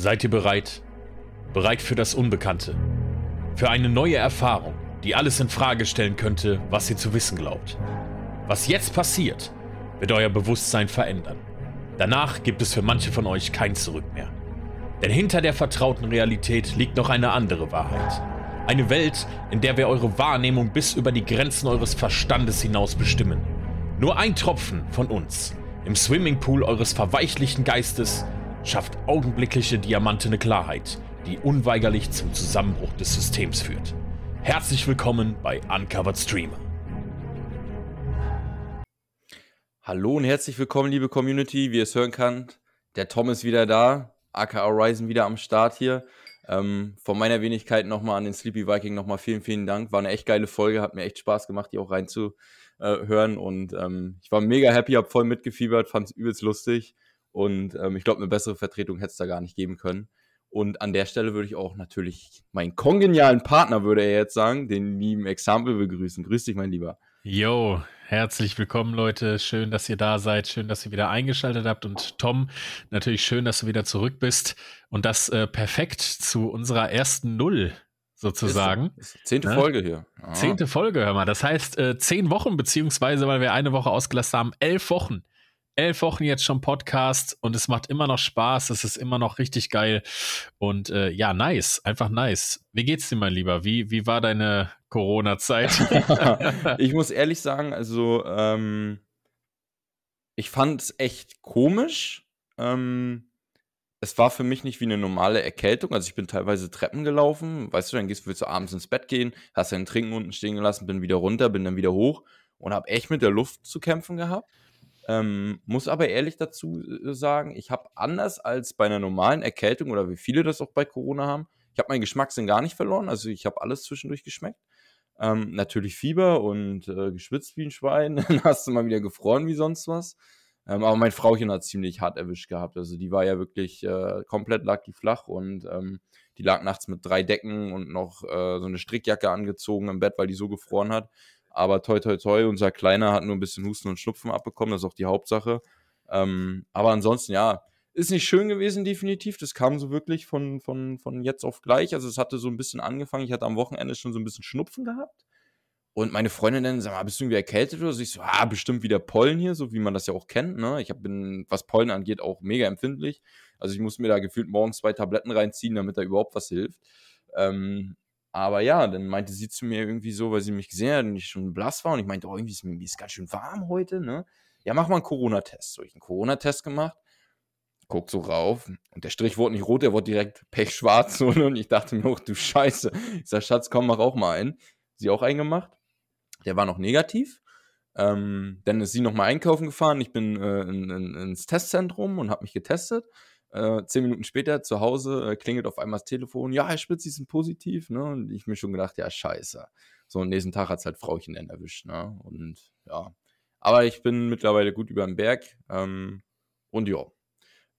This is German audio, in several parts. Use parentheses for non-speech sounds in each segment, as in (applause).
Seid ihr bereit? Bereit für das Unbekannte? Für eine neue Erfahrung, die alles in Frage stellen könnte, was ihr zu wissen glaubt. Was jetzt passiert, wird euer Bewusstsein verändern. Danach gibt es für manche von euch kein Zurück mehr. Denn hinter der vertrauten Realität liegt noch eine andere Wahrheit. Eine Welt, in der wir eure Wahrnehmung bis über die Grenzen eures Verstandes hinaus bestimmen. Nur ein Tropfen von uns im Swimmingpool eures verweichlichten Geistes schafft augenblickliche diamantene Klarheit, die unweigerlich zum Zusammenbruch des Systems führt. Herzlich willkommen bei Uncovered Streamer. Hallo und herzlich willkommen, liebe Community. Wie ihr es hören könnt, der Tom ist wieder da, aka Horizon wieder am Start hier. Ähm, von meiner Wenigkeit nochmal an den Sleepy Viking nochmal vielen, vielen Dank. War eine echt geile Folge, hat mir echt Spaß gemacht, die auch reinzuhören. Und ähm, ich war mega happy, hab voll mitgefiebert, fand es übelst lustig. Und ähm, ich glaube, eine bessere Vertretung hätte es da gar nicht geben können. Und an der Stelle würde ich auch natürlich meinen kongenialen Partner, würde er jetzt sagen, den lieben Example begrüßen. Grüß dich, mein Lieber. Yo, herzlich willkommen, Leute. Schön, dass ihr da seid. Schön, dass ihr wieder eingeschaltet habt. Und Tom, natürlich schön, dass du wieder zurück bist. Und das äh, perfekt zu unserer ersten Null sozusagen. Ist, ist zehnte ne? Folge hier. Ah. Zehnte Folge, hör mal. Das heißt, äh, zehn Wochen, beziehungsweise, weil wir eine Woche ausgelassen haben, elf Wochen elf Wochen jetzt schon Podcast und es macht immer noch Spaß. Es ist immer noch richtig geil. Und äh, ja, nice. Einfach nice. Wie geht's dir, mein Lieber? Wie, wie war deine Corona-Zeit? (laughs) (laughs) ich muss ehrlich sagen, also ähm, ich fand es echt komisch. Ähm, es war für mich nicht wie eine normale Erkältung. Also ich bin teilweise Treppen gelaufen. Weißt du, dann gehst, willst du abends ins Bett gehen, hast dein Trinken unten stehen gelassen, bin wieder runter, bin dann wieder hoch und habe echt mit der Luft zu kämpfen gehabt. Ähm, muss aber ehrlich dazu äh, sagen, ich habe anders als bei einer normalen Erkältung oder wie viele das auch bei Corona haben, ich habe meinen Geschmackssinn gar nicht verloren. Also ich habe alles zwischendurch geschmeckt. Ähm, natürlich Fieber und äh, geschwitzt wie ein Schwein. (laughs) Dann hast du mal wieder gefroren wie sonst was. Ähm, aber mein Frauchen hat ziemlich hart erwischt gehabt. Also die war ja wirklich äh, komplett lag die flach und ähm, die lag nachts mit drei Decken und noch äh, so eine Strickjacke angezogen im Bett, weil die so gefroren hat. Aber toi, toi, toi, unser Kleiner hat nur ein bisschen Husten und Schnupfen abbekommen, das ist auch die Hauptsache. Ähm, aber ansonsten, ja, ist nicht schön gewesen, definitiv. Das kam so wirklich von, von, von jetzt auf gleich. Also es hatte so ein bisschen angefangen. Ich hatte am Wochenende schon so ein bisschen Schnupfen gehabt. Und meine Freundin dann, sag mal, bist du irgendwie erkältet oder so? Ich so, ah, bestimmt wieder Pollen hier, so wie man das ja auch kennt. Ne? Ich bin, was Pollen angeht, auch mega empfindlich. Also ich muss mir da gefühlt morgens zwei Tabletten reinziehen, damit da überhaupt was hilft. Ähm, aber ja, dann meinte sie zu mir irgendwie so, weil sie mich gesehen hat und ich schon blass war und ich meinte, oh, irgendwie ist mir ganz schön warm heute, ne? Ja, mach mal einen Corona-Test. So, ich einen Corona-Test gemacht, guck so rauf und der Strich wurde nicht rot, der wurde direkt pechschwarz (laughs) und ich dachte mir, oh du Scheiße. Ich sag, Schatz, komm, mach auch mal einen. Sie auch eingemacht. Der war noch negativ. Ähm, dann ist sie nochmal einkaufen gefahren. Ich bin äh, in, in, ins Testzentrum und habe mich getestet. Äh, zehn Minuten später zu Hause äh, klingelt auf einmal das Telefon. Ja, Herr Spitz, Sie sind positiv. Ne? Und ich mir schon gedacht, ja, scheiße. So, und nächsten Tag hat es halt Frauchen erwischt. Ne? Und ja. Aber ich bin mittlerweile gut über den Berg. Ähm, und ja,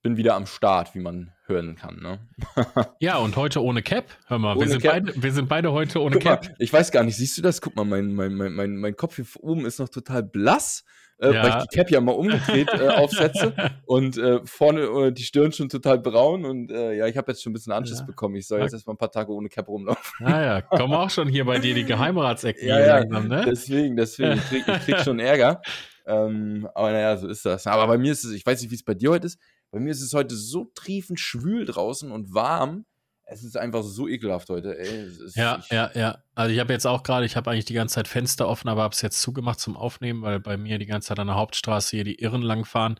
bin wieder am Start, wie man hören kann. Ne? (laughs) ja, und heute ohne Cap. Hör mal, wir sind, beide, wir sind, beide, heute ohne Guck Cap. Mal, ich weiß gar nicht, siehst du das? Guck mal, mein, mein, mein, mein Kopf hier oben ist noch total blass äh, ja. weil ich die Cap ja mal umgedreht äh, (laughs) aufsetze und äh, vorne äh, die Stirn schon total braun und äh, ja, ich habe jetzt schon ein bisschen Anschiss ja. bekommen. Ich soll jetzt erstmal ein paar Tage ohne Cap rumlaufen. Ah ja, kommen auch schon hier bei dir die Geheimratsecken. (laughs) ja, ja, langsam, ne? deswegen, deswegen, ich krieg, ich krieg schon Ärger. Ähm, aber naja, so ist das. Aber bei mir ist es, ich weiß nicht, wie es bei dir heute ist, bei mir ist es heute so triefend schwül draußen und warm, es ist einfach so ekelhaft heute. Ey. ja, ich, ja, ja. Also ich habe jetzt auch gerade, ich habe eigentlich die ganze Zeit Fenster offen, aber habe es jetzt zugemacht zum Aufnehmen, weil bei mir die ganze Zeit an der Hauptstraße hier die Irren langfahren.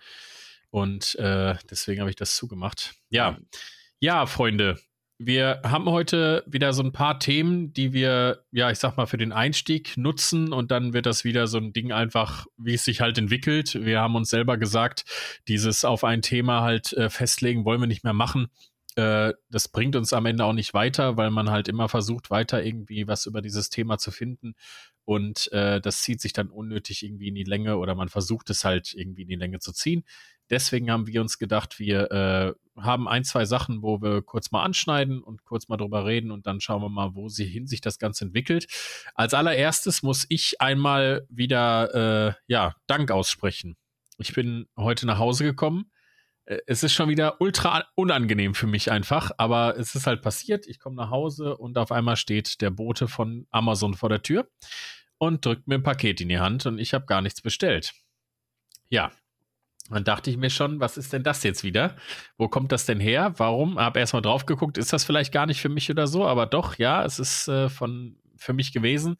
Und äh, deswegen habe ich das zugemacht. Ja, ja, Freunde. Wir haben heute wieder so ein paar Themen, die wir, ja, ich sag mal, für den Einstieg nutzen und dann wird das wieder so ein Ding einfach, wie es sich halt entwickelt. Wir haben uns selber gesagt, dieses auf ein Thema halt äh, festlegen wollen wir nicht mehr machen äh, das bringt uns am Ende auch nicht weiter, weil man halt immer versucht, weiter irgendwie was über dieses Thema zu finden. Und äh, das zieht sich dann unnötig irgendwie in die Länge oder man versucht es halt irgendwie in die Länge zu ziehen. Deswegen haben wir uns gedacht, wir äh, haben ein, zwei Sachen, wo wir kurz mal anschneiden und kurz mal drüber reden und dann schauen wir mal, wo sie hin sich das Ganze entwickelt. Als allererstes muss ich einmal wieder äh, ja Dank aussprechen. Ich bin heute nach Hause gekommen es ist schon wieder ultra unangenehm für mich einfach, aber es ist halt passiert. Ich komme nach Hause und auf einmal steht der Bote von Amazon vor der Tür und drückt mir ein Paket in die Hand und ich habe gar nichts bestellt. Ja, dann dachte ich mir schon, was ist denn das jetzt wieder? Wo kommt das denn her? Warum? Hab erstmal drauf geguckt, ist das vielleicht gar nicht für mich oder so, aber doch, ja, es ist äh, von für mich gewesen.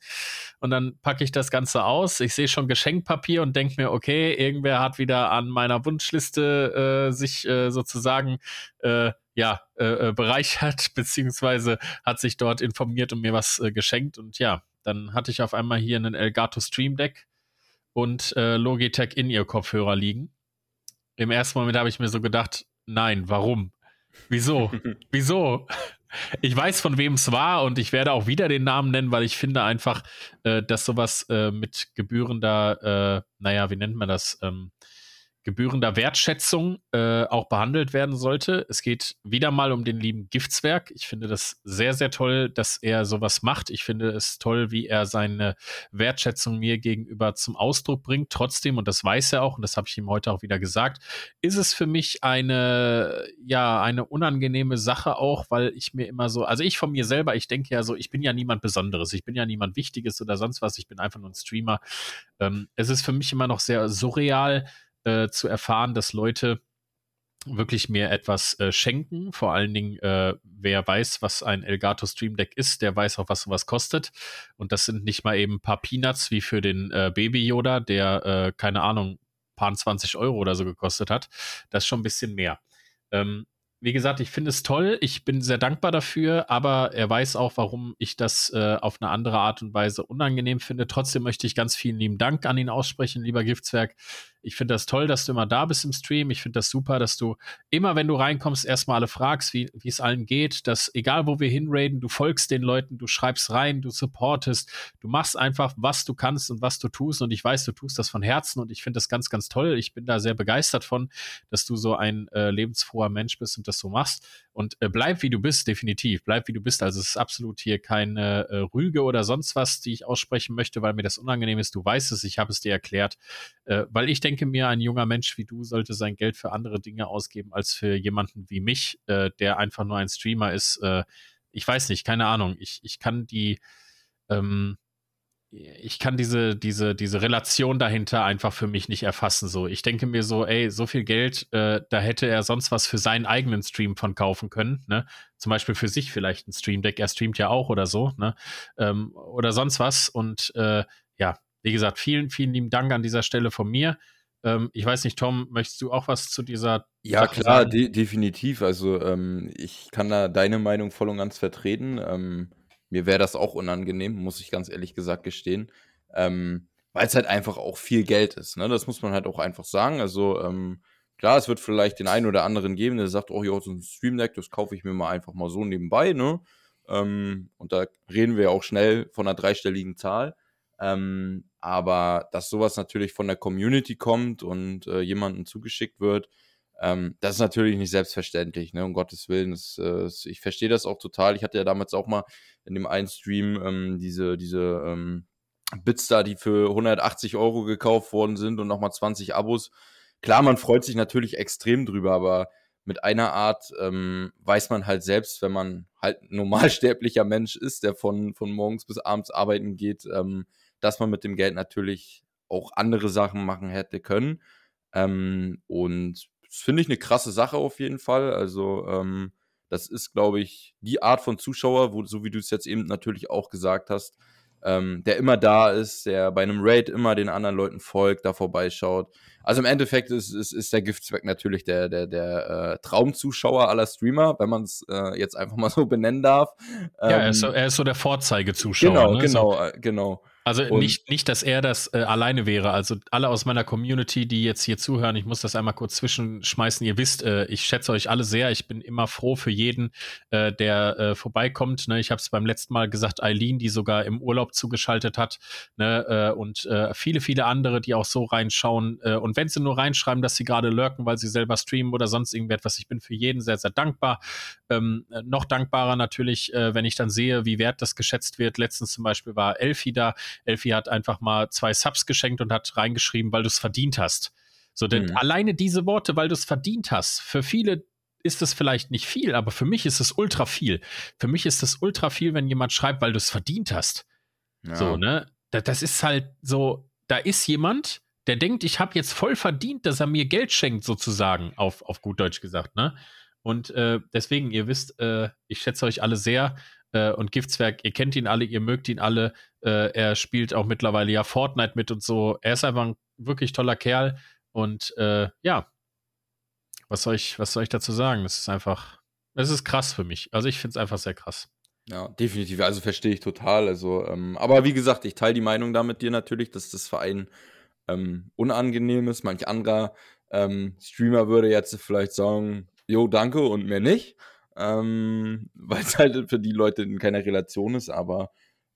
Und dann packe ich das Ganze aus. Ich sehe schon Geschenkpapier und denke mir, okay, irgendwer hat wieder an meiner Wunschliste äh, sich äh, sozusagen äh, ja, äh, äh, bereichert, (laughs) beziehungsweise hat sich dort informiert und mir was äh, geschenkt. Und ja, dann hatte ich auf einmal hier einen Elgato Stream Deck und Logitech In-Ear-Kopfhörer liegen. Im ersten Moment habe ich mir so gedacht, nein, warum? Wieso? (laughs) Wieso? Ich weiß, von wem es war und ich werde auch wieder den Namen nennen, weil ich finde einfach, äh, dass sowas äh, mit gebührender, äh, naja, wie nennt man das? Ähm, gebührender Wertschätzung äh, auch behandelt werden sollte. Es geht wieder mal um den lieben Giftswerk. Ich finde das sehr, sehr toll, dass er sowas macht. Ich finde es toll, wie er seine Wertschätzung mir gegenüber zum Ausdruck bringt. Trotzdem, und das weiß er auch, und das habe ich ihm heute auch wieder gesagt, ist es für mich eine, ja, eine unangenehme Sache auch, weil ich mir immer so, also ich von mir selber, ich denke ja so, ich bin ja niemand Besonderes, ich bin ja niemand Wichtiges oder sonst was, ich bin einfach nur ein Streamer. Ähm, es ist für mich immer noch sehr surreal, äh, zu erfahren, dass Leute wirklich mir etwas äh, schenken. Vor allen Dingen, äh, wer weiß, was ein Elgato Stream Deck ist, der weiß auch, was sowas kostet. Und das sind nicht mal eben ein paar Peanuts wie für den äh, Baby Yoda, der, äh, keine Ahnung, paar 20 Euro oder so gekostet hat. Das ist schon ein bisschen mehr. Ähm, wie gesagt, ich finde es toll. Ich bin sehr dankbar dafür, aber er weiß auch, warum ich das äh, auf eine andere Art und Weise unangenehm finde. Trotzdem möchte ich ganz vielen lieben Dank an ihn aussprechen, lieber Giftswerk. Ich finde das toll, dass du immer da bist im Stream. Ich finde das super, dass du immer, wenn du reinkommst, erstmal alle fragst, wie es allen geht, dass egal wo wir hinraiden, du folgst den Leuten, du schreibst rein, du supportest, du machst einfach, was du kannst und was du tust. Und ich weiß, du tust das von Herzen und ich finde das ganz, ganz toll. Ich bin da sehr begeistert von, dass du so ein äh, lebensfroher Mensch bist und das so machst. Und äh, bleib wie du bist, definitiv. Bleib wie du bist. Also es ist absolut hier keine äh, Rüge oder sonst was, die ich aussprechen möchte, weil mir das unangenehm ist. Du weißt es, ich habe es dir erklärt. Äh, weil ich denke mir, ein junger Mensch wie du sollte sein Geld für andere Dinge ausgeben, als für jemanden wie mich, äh, der einfach nur ein Streamer ist. Äh, ich weiß nicht, keine Ahnung. Ich, ich kann die, ähm, ich kann diese, diese, diese Relation dahinter einfach für mich nicht erfassen. So, ich denke mir so, ey, so viel Geld, äh, da hätte er sonst was für seinen eigenen Stream von kaufen können, ne? Zum Beispiel für sich vielleicht ein Stream Deck, er streamt ja auch oder so, ne? Ähm, oder sonst was. Und äh, ja, wie gesagt, vielen, vielen lieben Dank an dieser Stelle von mir. Ähm, ich weiß nicht, Tom, möchtest du auch was zu dieser Ja, Sache klar, de definitiv. Also ähm, ich kann da deine Meinung voll und ganz vertreten. Mir wäre das auch unangenehm, muss ich ganz ehrlich gesagt gestehen. Ähm, Weil es halt einfach auch viel Geld ist. Ne? Das muss man halt auch einfach sagen. Also ähm, klar, es wird vielleicht den einen oder anderen geben, der sagt, oh ja, so ein Stream Deck, das kaufe ich mir mal einfach mal so nebenbei. Ne? Ähm, und da reden wir auch schnell von einer dreistelligen Zahl. Ähm, aber dass sowas natürlich von der Community kommt und äh, jemandem zugeschickt wird, ähm, das ist natürlich nicht selbstverständlich, ne? um Gottes Willen. Das, äh, ich verstehe das auch total. Ich hatte ja damals auch mal in dem einen Stream ähm, diese, diese ähm, Bits da, die für 180 Euro gekauft worden sind und nochmal 20 Abos. Klar, man freut sich natürlich extrem drüber, aber mit einer Art ähm, weiß man halt selbst, wenn man halt normalsterblicher Mensch ist, der von, von morgens bis abends arbeiten geht, ähm, dass man mit dem Geld natürlich auch andere Sachen machen hätte können. Ähm, und das finde ich eine krasse Sache auf jeden Fall. Also, ähm, das ist, glaube ich, die Art von Zuschauer, wo, so wie du es jetzt eben natürlich auch gesagt hast, ähm, der immer da ist, der bei einem Raid immer den anderen Leuten folgt, da vorbeischaut. Also im Endeffekt ist, ist, ist der Giftzweck natürlich der, der, der äh, Traumzuschauer aller Streamer, wenn man es äh, jetzt einfach mal so benennen darf. ja, er ist, so, ähm, er ist so der Vorzeigezuschauer. Genau, ne? genau, so. äh, genau. Also nicht, nicht, dass er das äh, alleine wäre. Also alle aus meiner Community, die jetzt hier zuhören, ich muss das einmal kurz zwischenschmeißen. Ihr wisst, äh, ich schätze euch alle sehr. Ich bin immer froh für jeden, äh, der äh, vorbeikommt. Ne? Ich habe es beim letzten Mal gesagt, Eileen, die sogar im Urlaub zugeschaltet hat. Ne? Äh, und äh, viele, viele andere, die auch so reinschauen. und wenn sie nur reinschreiben, dass sie gerade lurken, weil sie selber streamen oder sonst irgendetwas, ich bin für jeden sehr, sehr dankbar. Ähm, noch dankbarer natürlich, wenn ich dann sehe, wie wert das geschätzt wird. Letztens zum Beispiel war Elfi da Elfi hat einfach mal zwei Subs geschenkt und hat reingeschrieben, weil du es verdient hast. So, denn mhm. alleine diese Worte, weil du es verdient hast, für viele ist es vielleicht nicht viel, aber für mich ist es ultra viel. Für mich ist es ultra viel, wenn jemand schreibt, weil du es verdient hast. Ja. So, ne? Das ist halt so, da ist jemand, der denkt, ich habe jetzt voll verdient, dass er mir Geld schenkt, sozusagen, auf, auf gut Deutsch gesagt, ne? Und äh, deswegen, ihr wisst, äh, ich schätze euch alle sehr. Äh, und Giftswerk, ihr kennt ihn alle, ihr mögt ihn alle. Äh, er spielt auch mittlerweile ja Fortnite mit und so. Er ist einfach ein wirklich toller Kerl. Und äh, ja, was soll, ich, was soll ich dazu sagen? Das ist einfach, es ist krass für mich. Also ich finde es einfach sehr krass. Ja, definitiv. Also verstehe ich total. Also, ähm, aber wie gesagt, ich teile die Meinung da mit dir natürlich, dass das Verein ähm, unangenehm ist. Manch anderer ähm, Streamer würde jetzt vielleicht sagen, jo, danke und mehr nicht. Ähm, (laughs) weil es halt für die Leute in keiner Relation ist, aber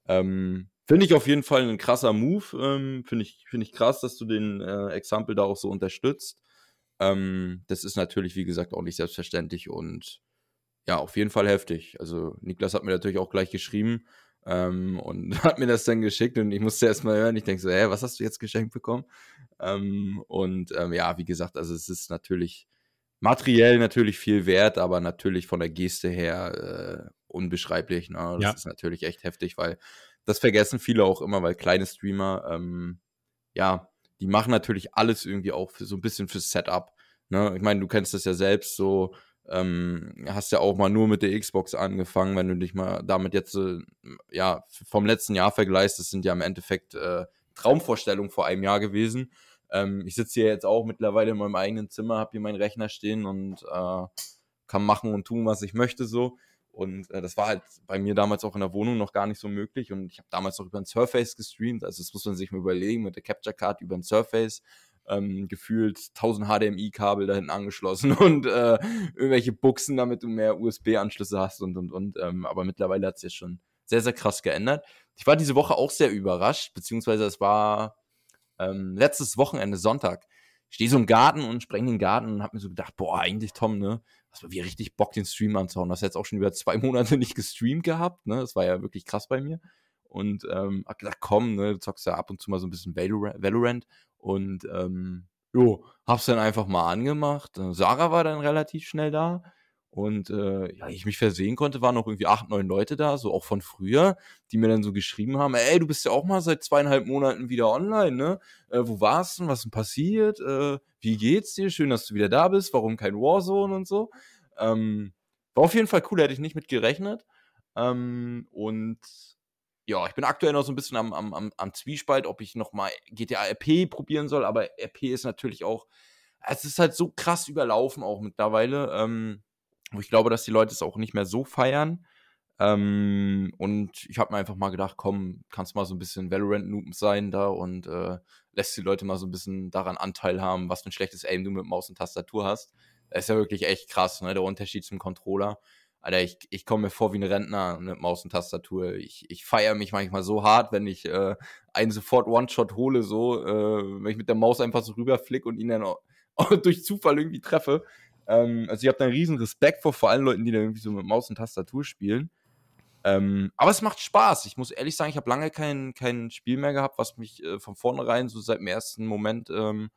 ähm, finde ich auf jeden Fall ein krasser Move. Ähm, finde ich, find ich krass, dass du den äh, Example da auch so unterstützt. Ähm, das ist natürlich, wie gesagt, auch nicht selbstverständlich und ja, auf jeden Fall heftig. Also Niklas hat mir natürlich auch gleich geschrieben ähm, und (laughs) hat mir das dann geschickt und ich musste erst mal hören. Ich denke so, hä, was hast du jetzt geschenkt bekommen? Ähm, und ähm, ja, wie gesagt, also es ist natürlich materiell natürlich viel wert, aber natürlich von der Geste her äh, unbeschreiblich. Ne? Das ja. ist natürlich echt heftig, weil das vergessen viele auch immer, weil kleine Streamer, ähm, ja, die machen natürlich alles irgendwie auch für, so ein bisschen fürs Setup. Ne? Ich meine, du kennst das ja selbst so, ähm, hast ja auch mal nur mit der Xbox angefangen, wenn du dich mal damit jetzt, äh, ja, vom letzten Jahr vergleichst, das sind ja im Endeffekt äh, Traumvorstellungen vor einem Jahr gewesen. Ähm, ich sitze hier jetzt auch mittlerweile in meinem eigenen Zimmer, habe hier meinen Rechner stehen und äh, kann machen und tun, was ich möchte so. Und äh, das war halt bei mir damals auch in der Wohnung noch gar nicht so möglich. Und ich habe damals noch über ein Surface gestreamt. Also das muss man sich mal überlegen, mit der Capture Card über ein Surface. Ähm, gefühlt 1000 HDMI-Kabel da hinten angeschlossen (laughs) und äh, irgendwelche Buchsen, damit du mehr USB-Anschlüsse hast und und und. Ähm, aber mittlerweile hat es jetzt schon sehr, sehr krass geändert. Ich war diese Woche auch sehr überrascht, beziehungsweise es war ähm, letztes Wochenende, Sonntag. Stehe so im Garten und spreng den Garten und habe mir so gedacht, boah, eigentlich Tom, ne? hast du wie richtig Bock, den Stream anzuhauen. Das hast jetzt auch schon über zwei (laughs) Monate nicht gestreamt gehabt, ne? Das war ja wirklich krass bei mir. Und ähm, hab gesagt, komm, ne, du zockst ja ab und zu mal so ein bisschen Valorant. Und ähm, jo, hab's dann einfach mal angemacht. Sarah war dann relativ schnell da. Und äh, ja, ich mich versehen konnte, waren noch irgendwie acht, neun Leute da, so auch von früher, die mir dann so geschrieben haben, ey, du bist ja auch mal seit zweieinhalb Monaten wieder online, ne? Äh, wo warst du? Was ist denn passiert? Äh, wie geht's dir? Schön, dass du wieder da bist. Warum kein Warzone und so? Ähm, war auf jeden Fall cool, hätte ich nicht mit gerechnet. Ähm, und ja, ich bin aktuell noch so ein bisschen am, am, am, am Zwiespalt, ob ich nochmal GTA RP probieren soll, aber RP ist natürlich auch, es ist halt so krass überlaufen auch mittlerweile. Ähm, wo ich glaube, dass die Leute es auch nicht mehr so feiern. Ähm, und ich habe mir einfach mal gedacht, komm, kannst mal so ein bisschen Valorant-Noob sein da und äh, lässt die Leute mal so ein bisschen daran Anteil haben, was für ein schlechtes Aim du mit Maus und Tastatur hast. Das ist ja wirklich echt krass, ne? Der Unterschied zum Controller. Alter, ich, ich komme mir vor wie ein Rentner mit Maus und Tastatur. Ich, ich feiere mich manchmal so hart, wenn ich äh, einen sofort One-Shot hole, so, äh, wenn ich mit der Maus einfach so rüberflick und ihn dann (laughs) durch Zufall irgendwie treffe. Ähm, also ich habe da einen riesen Respekt vor, vor allen Leuten, die da irgendwie so mit Maus und Tastatur spielen. Ähm, aber es macht Spaß. Ich muss ehrlich sagen, ich habe lange kein, kein Spiel mehr gehabt, was mich äh, von vornherein so seit dem ersten Moment ähm,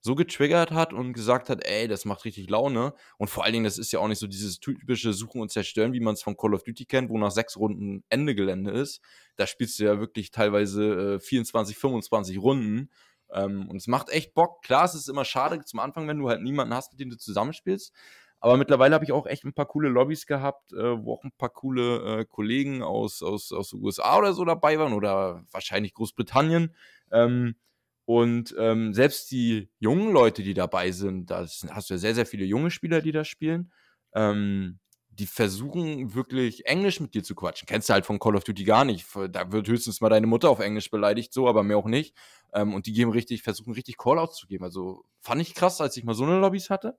so getriggert hat und gesagt hat, ey, das macht richtig Laune. Und vor allen Dingen, das ist ja auch nicht so dieses typische Suchen und Zerstören, wie man es von Call of Duty kennt, wo nach sechs Runden Ende Gelände ist. Da spielst du ja wirklich teilweise äh, 24, 25 Runden. Ähm, und es macht echt Bock. Klar, es ist immer schade zum Anfang, wenn du halt niemanden hast, mit dem du zusammenspielst. Aber mittlerweile habe ich auch echt ein paar coole Lobbys gehabt, äh, wo auch ein paar coole äh, Kollegen aus, aus, aus den USA oder so dabei waren oder wahrscheinlich Großbritannien. Ähm, und ähm, selbst die jungen Leute, die dabei sind, da hast du ja sehr, sehr viele junge Spieler, die da spielen. Ähm, die versuchen wirklich Englisch mit dir zu quatschen. Kennst du halt von Call of Duty gar nicht. Da wird höchstens mal deine Mutter auf Englisch beleidigt, so, aber mehr auch nicht. Ähm, und die geben richtig, versuchen richtig Callouts zu geben. Also fand ich krass, als ich mal so eine Lobbys hatte.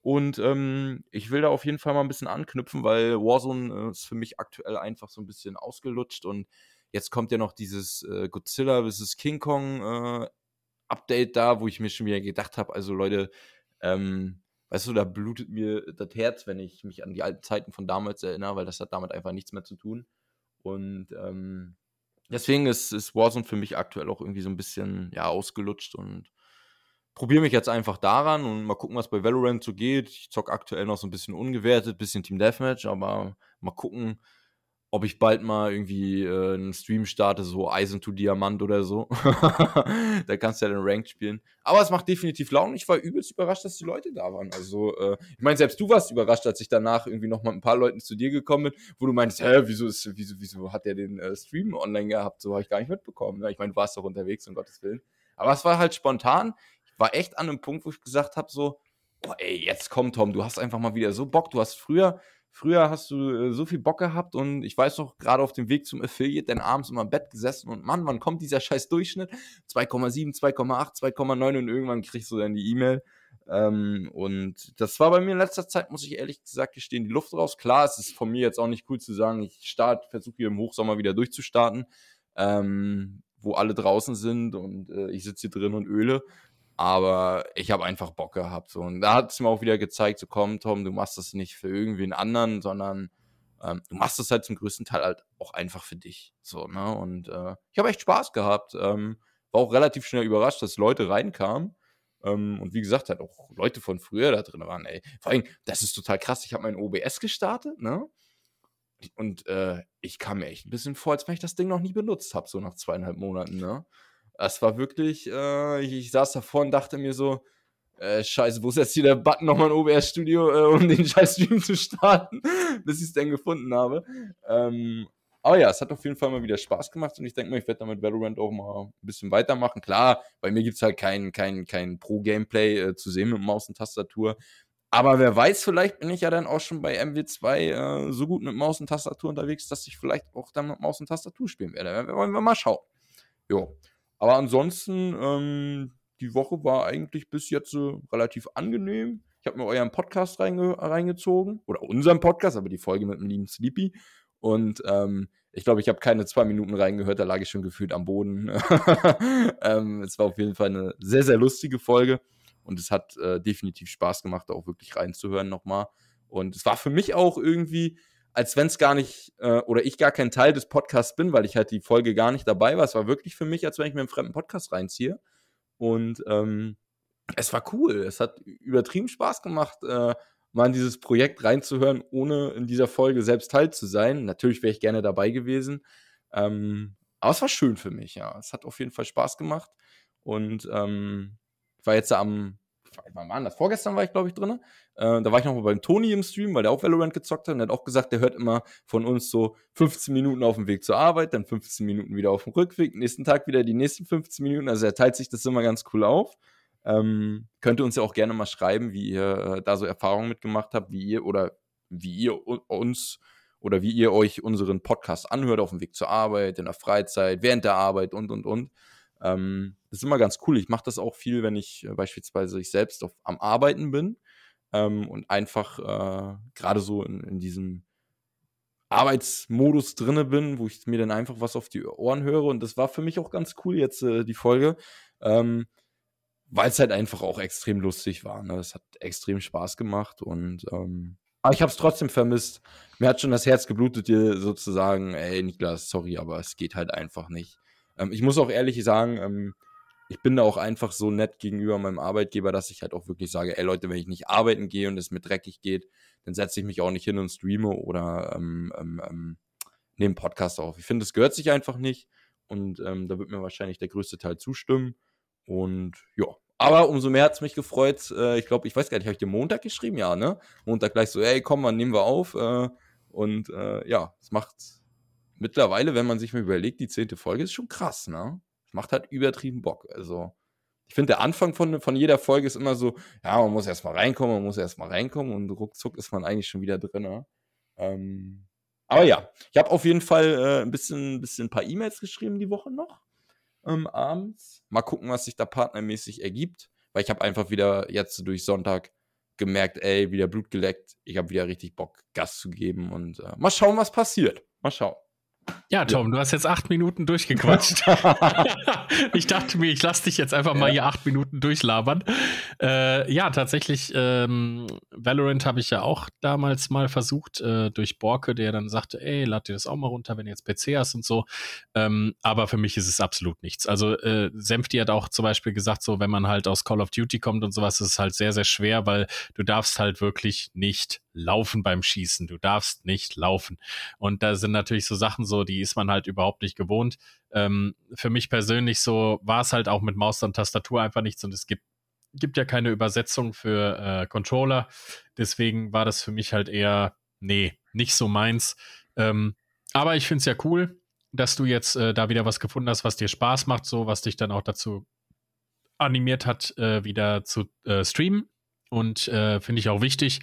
Und ähm, ich will da auf jeden Fall mal ein bisschen anknüpfen, weil Warzone äh, ist für mich aktuell einfach so ein bisschen ausgelutscht. Und jetzt kommt ja noch dieses äh, Godzilla vs. King Kong äh, Update da, wo ich mir schon wieder gedacht habe, also Leute, ähm, weißt du, da blutet mir das Herz, wenn ich mich an die alten Zeiten von damals erinnere, weil das hat damit einfach nichts mehr zu tun. Und ähm, deswegen ist, ist Warzone für mich aktuell auch irgendwie so ein bisschen ja, ausgelutscht und probiere mich jetzt einfach daran und mal gucken, was bei Valorant so geht. Ich zocke aktuell noch so ein bisschen ungewertet, bisschen Team Deathmatch, aber mal gucken, ob ich bald mal irgendwie äh, einen Stream starte, so Eisen to Diamant oder so. (laughs) da kannst du ja den Ranked spielen. Aber es macht definitiv Laune. Ich war übelst überrascht, dass die Leute da waren. Also, äh, ich meine, selbst du warst überrascht, als ich danach irgendwie noch mal ein paar Leuten zu dir gekommen bin, wo du meinst, hä, wieso, ist, wieso, wieso hat der den äh, Stream online gehabt? So habe ich gar nicht mitbekommen. Ne? Ich meine, du warst doch unterwegs, um Gottes Willen. Aber es war halt spontan. Ich war echt an einem Punkt, wo ich gesagt habe, so, boah, ey, jetzt komm, Tom, du hast einfach mal wieder so Bock. Du hast früher Früher hast du äh, so viel Bock gehabt und ich weiß noch, gerade auf dem Weg zum Affiliate, dann abends immer im Bett gesessen und Mann, wann kommt dieser (laughs) scheiß Durchschnitt? 2,7, 2,8, 2,9 und irgendwann kriegst du dann die E-Mail. Ähm, und das war bei mir in letzter Zeit, muss ich ehrlich gesagt gestehen, die Luft raus. Klar, es ist von mir jetzt auch nicht cool zu sagen, ich starte, versuche hier im Hochsommer wieder durchzustarten, ähm, wo alle draußen sind und äh, ich sitze hier drin und öle. Aber ich habe einfach Bock gehabt. So. Und da hat es mir auch wieder gezeigt, so komm, Tom, du machst das nicht für irgendwen anderen, sondern ähm, du machst das halt zum größten Teil halt auch einfach für dich. So, ne? Und äh, ich habe echt Spaß gehabt. Ähm, war auch relativ schnell überrascht, dass Leute reinkamen. Ähm, und wie gesagt, halt auch Leute von früher da drin waren, ey. Vor allem, das ist total krass. Ich habe mein OBS gestartet, ne? Und äh, ich kam mir echt ein bisschen vor, als wenn ich das Ding noch nie benutzt habe, so nach zweieinhalb Monaten, ne? Es war wirklich, äh, ich, ich, saß davor und dachte mir so, äh, scheiße, wo ist jetzt hier der Button nochmal in OBS-Studio, äh, um den (laughs) scheiß Stream zu starten, (laughs) bis ich es dann gefunden habe. Ähm, aber ja, es hat auf jeden Fall mal wieder Spaß gemacht und ich denke mal, ich werde damit Valorant auch mal ein bisschen weitermachen. Klar, bei mir gibt es halt kein, kein, kein Pro-Gameplay äh, zu sehen mit Maus und Tastatur. Aber wer weiß, vielleicht bin ich ja dann auch schon bei MW2 äh, so gut mit Maus und Tastatur unterwegs, dass ich vielleicht auch dann mit Maus und Tastatur spielen werde. Wollen wir mal schauen. Jo. Aber ansonsten, ähm, die Woche war eigentlich bis jetzt so relativ angenehm. Ich habe mir euren Podcast reinge reingezogen. Oder unseren Podcast, aber die Folge mit dem lieben Sleepy. Und ähm, ich glaube, ich habe keine zwei Minuten reingehört, da lag ich schon gefühlt am Boden. (laughs) ähm, es war auf jeden Fall eine sehr, sehr lustige Folge. Und es hat äh, definitiv Spaß gemacht, auch wirklich reinzuhören nochmal. Und es war für mich auch irgendwie als wenn es gar nicht, äh, oder ich gar kein Teil des Podcasts bin, weil ich halt die Folge gar nicht dabei war. Es war wirklich für mich, als wenn ich mir einen fremden Podcast reinziehe. Und ähm, es war cool. Es hat übertrieben Spaß gemacht, äh, mal in dieses Projekt reinzuhören, ohne in dieser Folge selbst Teil zu sein. Natürlich wäre ich gerne dabei gewesen. Ähm, aber es war schön für mich, ja. Es hat auf jeden Fall Spaß gemacht. Und ähm, ich war jetzt am wann war das? Vorgestern war ich, glaube ich, drin. Äh, da war ich noch mal beim Toni im Stream, weil der auch Valorant gezockt hat und der hat auch gesagt, der hört immer von uns so 15 Minuten auf dem Weg zur Arbeit, dann 15 Minuten wieder auf dem Rückweg, nächsten Tag wieder die nächsten 15 Minuten. Also er teilt sich das immer ganz cool auf. Ähm, könnt ihr uns ja auch gerne mal schreiben, wie ihr äh, da so Erfahrungen mitgemacht habt, wie ihr oder wie ihr uns oder wie ihr euch unseren Podcast anhört auf dem Weg zur Arbeit, in der Freizeit, während der Arbeit und und und. Ähm, das ist immer ganz cool. Ich mache das auch viel, wenn ich äh, beispielsweise ich selbst auf, am Arbeiten bin ähm, und einfach äh, gerade so in, in, diesem Arbeitsmodus drinne bin, wo ich mir dann einfach was auf die Ohren höre. Und das war für mich auch ganz cool jetzt äh, die Folge, ähm, weil es halt einfach auch extrem lustig war. Ne? Es hat extrem Spaß gemacht und ähm, aber ich habe es trotzdem vermisst. Mir hat schon das Herz geblutet, dir sozusagen, ey Niklas, sorry, aber es geht halt einfach nicht. Ähm, ich muss auch ehrlich sagen, ähm, ich bin da auch einfach so nett gegenüber meinem Arbeitgeber, dass ich halt auch wirklich sage, ey Leute, wenn ich nicht arbeiten gehe und es mir dreckig geht, dann setze ich mich auch nicht hin und streame oder ähm, ähm, ähm nehme Podcast auf. Ich finde, es gehört sich einfach nicht und ähm, da wird mir wahrscheinlich der größte Teil zustimmen und ja. Aber umso mehr hat es mich gefreut. Äh, ich glaube, ich weiß gar nicht, habe ich dir Montag geschrieben? Ja, ne? Montag gleich so, ey, komm, wann nehmen wir auf? Äh, und äh, ja, es macht mittlerweile, wenn man sich mal überlegt, die zehnte Folge ist schon krass, ne? Macht halt übertrieben Bock. Also, ich finde, der Anfang von, von jeder Folge ist immer so, ja, man muss erstmal reinkommen, man muss erstmal reinkommen und ruckzuck ist man eigentlich schon wieder drin. Ne? Ähm, aber ja, ich habe auf jeden Fall äh, ein bisschen, bisschen ein paar E-Mails geschrieben die Woche noch. Ähm, abends. Mal gucken, was sich da partnermäßig ergibt. Weil ich habe einfach wieder jetzt durch Sonntag gemerkt, ey, wieder Blut geleckt. Ich habe wieder richtig Bock, Gas zu geben und äh, mal schauen, was passiert. Mal schauen. Ja, Tom, ja. du hast jetzt acht Minuten durchgequatscht. (laughs) ich dachte mir, ich lasse dich jetzt einfach ja. mal hier acht Minuten durchlabern. Äh, ja, tatsächlich, ähm, Valorant habe ich ja auch damals mal versucht, äh, durch Borke, der dann sagte, ey, lad dir das auch mal runter, wenn du jetzt PC hast und so. Ähm, aber für mich ist es absolut nichts. Also äh, Senfti hat auch zum Beispiel gesagt, so wenn man halt aus Call of Duty kommt und sowas, ist es halt sehr, sehr schwer, weil du darfst halt wirklich nicht laufen beim Schießen. Du darfst nicht laufen. Und da sind natürlich so Sachen so, die ist man halt überhaupt nicht gewohnt. Ähm, für mich persönlich so war es halt auch mit Maus und Tastatur einfach nichts und es gibt gibt ja keine Übersetzung für äh, Controller. Deswegen war das für mich halt eher, nee, nicht so meins. Ähm, aber ich finde es ja cool, dass du jetzt äh, da wieder was gefunden hast, was dir Spaß macht, so was dich dann auch dazu animiert hat, äh, wieder zu äh, streamen. Und äh, finde ich auch wichtig,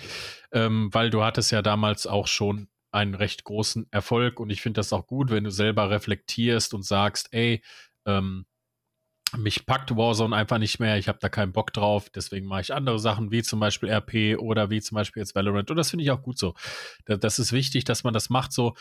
ähm, weil du hattest ja damals auch schon einen recht großen Erfolg und ich finde das auch gut, wenn du selber reflektierst und sagst, ey, ähm, mich packt Warzone einfach nicht mehr, ich habe da keinen Bock drauf, deswegen mache ich andere Sachen, wie zum Beispiel RP oder wie zum Beispiel jetzt Valorant. Und das finde ich auch gut so. Das ist wichtig, dass man das macht. So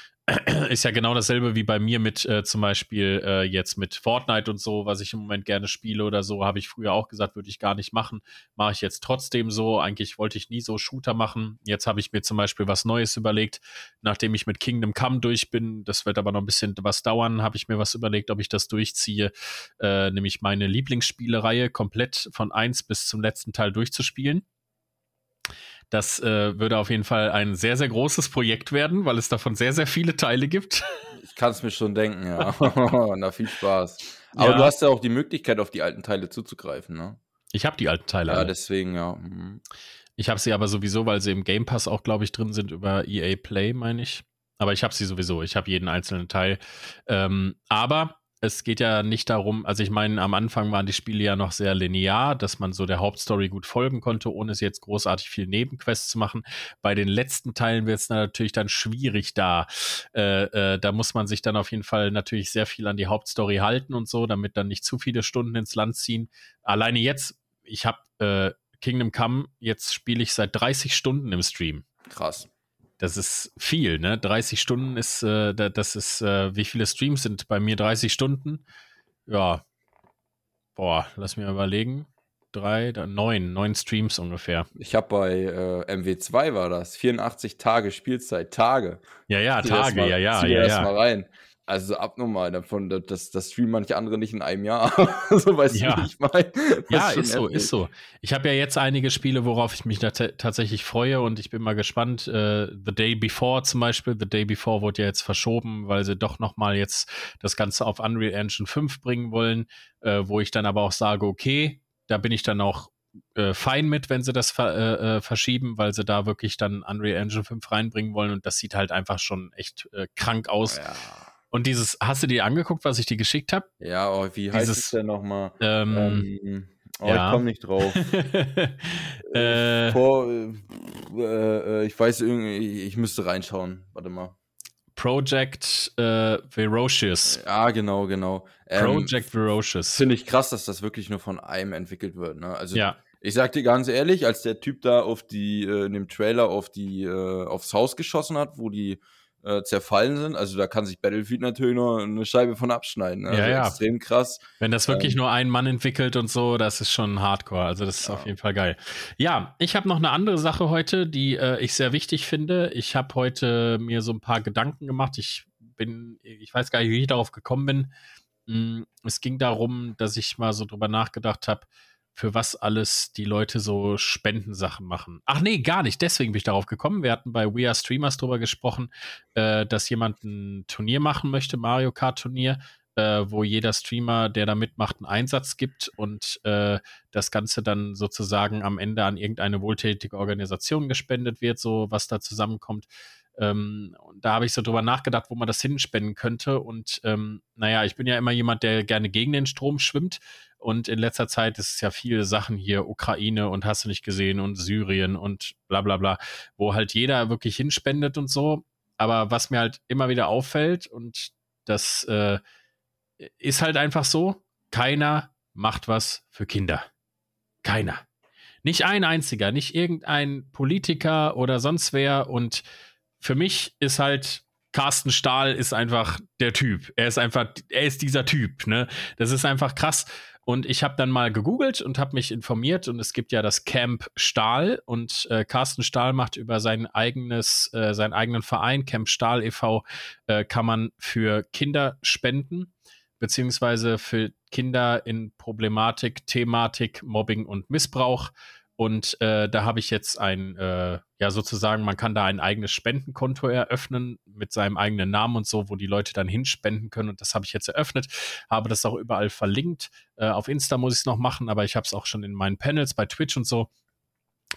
ist ja genau dasselbe wie bei mir mit äh, zum Beispiel äh, jetzt mit Fortnite und so, was ich im Moment gerne spiele oder so, habe ich früher auch gesagt, würde ich gar nicht machen. Mache ich jetzt trotzdem so. Eigentlich wollte ich nie so Shooter machen. Jetzt habe ich mir zum Beispiel was Neues überlegt, nachdem ich mit Kingdom Come durch bin. Das wird aber noch ein bisschen was dauern, habe ich mir was überlegt, ob ich das durchziehe, äh, nämlich meine Lieblingsspielereihe komplett von 1 bis zum letzten Teil durchzuspielen. Das äh, würde auf jeden Fall ein sehr, sehr großes Projekt werden, weil es davon sehr, sehr viele Teile gibt. Ich kann es mir schon denken, ja. (laughs) Na, viel Spaß. Aber ja. du hast ja auch die Möglichkeit, auf die alten Teile zuzugreifen, ne? Ich habe die alten Teile. Ja, alle. deswegen, ja. Mhm. Ich habe sie aber sowieso, weil sie im Game Pass auch, glaube ich, drin sind über EA Play, meine ich. Aber ich habe sie sowieso. Ich habe jeden einzelnen Teil. Ähm, aber es geht ja nicht darum, also ich meine, am Anfang waren die Spiele ja noch sehr linear, dass man so der Hauptstory gut folgen konnte, ohne es jetzt großartig viel Nebenquests zu machen. Bei den letzten Teilen wird es natürlich dann schwierig da. Äh, äh, da muss man sich dann auf jeden Fall natürlich sehr viel an die Hauptstory halten und so, damit dann nicht zu viele Stunden ins Land ziehen. Alleine jetzt, ich habe äh, Kingdom Come, jetzt spiele ich seit 30 Stunden im Stream. Krass. Das ist viel, ne? 30 Stunden ist, äh, das ist, äh, wie viele Streams sind bei mir 30 Stunden? Ja. Boah, lass mir überlegen. Drei, neun, neun Streams ungefähr. Ich habe bei äh, MW2 war das, 84 Tage Spielzeit, Tage. Ja, ja, Tage, ja, ja, ja, ja. mal rein. Also abnormal davon, das, das streamen manche andere nicht in einem Jahr. (laughs) so weißt ja. du, wie ich meine. Ja, ist so, ist so. Ich habe ja jetzt einige Spiele, worauf ich mich tatsächlich freue und ich bin mal gespannt. Äh, The Day Before zum Beispiel. The Day Before wurde ja jetzt verschoben, weil sie doch nochmal jetzt das Ganze auf Unreal Engine 5 bringen wollen, äh, wo ich dann aber auch sage, okay, da bin ich dann auch äh, fein mit, wenn sie das ver äh, äh verschieben, weil sie da wirklich dann Unreal Engine 5 reinbringen wollen und das sieht halt einfach schon echt äh, krank aus. Ja und dieses, hast du dir angeguckt, was ich dir geschickt habe? Ja, oh, wie heißt dieses, es denn nochmal? Ähm, ähm, oh, ja. ich komme nicht drauf. (laughs) äh, Vor, äh, äh, ich weiß irgendwie, ich müsste reinschauen. Warte mal. Project äh, Ferocious. Ja, genau, genau. Ähm, Project Ferocious. Finde ich krass, dass das wirklich nur von einem entwickelt wird. Ne? Also ja. ich sag dir ganz ehrlich, als der Typ da auf die, äh, in dem Trailer auf die, äh, aufs Haus geschossen hat, wo die äh, zerfallen sind. Also da kann sich Battlefield natürlich nur eine Scheibe von abschneiden. Ne? Also ja, ja. extrem krass. Wenn das wirklich ähm, nur ein Mann entwickelt und so, das ist schon Hardcore. Also das ist ja. auf jeden Fall geil. Ja, ich habe noch eine andere Sache heute, die äh, ich sehr wichtig finde. Ich habe heute mir so ein paar Gedanken gemacht. Ich bin, ich weiß gar nicht, wie ich darauf gekommen bin. Mm, es ging darum, dass ich mal so drüber nachgedacht habe, für was alles die Leute so Spendensachen machen. Ach nee, gar nicht. Deswegen bin ich darauf gekommen. Wir hatten bei We Are Streamers drüber gesprochen, äh, dass jemand ein Turnier machen möchte, Mario Kart Turnier, äh, wo jeder Streamer, der da mitmacht, einen Einsatz gibt und äh, das Ganze dann sozusagen am Ende an irgendeine wohltätige Organisation gespendet wird, so was da zusammenkommt. Ähm, da habe ich so drüber nachgedacht, wo man das hinspenden könnte. Und ähm, naja, ich bin ja immer jemand, der gerne gegen den Strom schwimmt. Und in letzter Zeit ist es ja viele Sachen hier, Ukraine und hast du nicht gesehen und Syrien und bla bla bla, wo halt jeder wirklich hinspendet und so. Aber was mir halt immer wieder auffällt, und das äh, ist halt einfach so, keiner macht was für Kinder. Keiner. Nicht ein einziger, nicht irgendein Politiker oder sonst wer. Und für mich ist halt Carsten Stahl ist einfach der Typ. Er ist einfach, er ist dieser Typ, ne? Das ist einfach krass. Und ich habe dann mal gegoogelt und habe mich informiert und es gibt ja das Camp Stahl und äh, Carsten Stahl macht über sein eigenes, äh, seinen eigenen Verein, Camp Stahl e.V., äh, kann man für Kinder spenden, beziehungsweise für Kinder in Problematik, Thematik, Mobbing und Missbrauch. Und äh, da habe ich jetzt ein, äh, ja sozusagen, man kann da ein eigenes Spendenkonto eröffnen mit seinem eigenen Namen und so, wo die Leute dann hinspenden können. Und das habe ich jetzt eröffnet, habe das auch überall verlinkt. Äh, auf Insta muss ich es noch machen, aber ich habe es auch schon in meinen Panels bei Twitch und so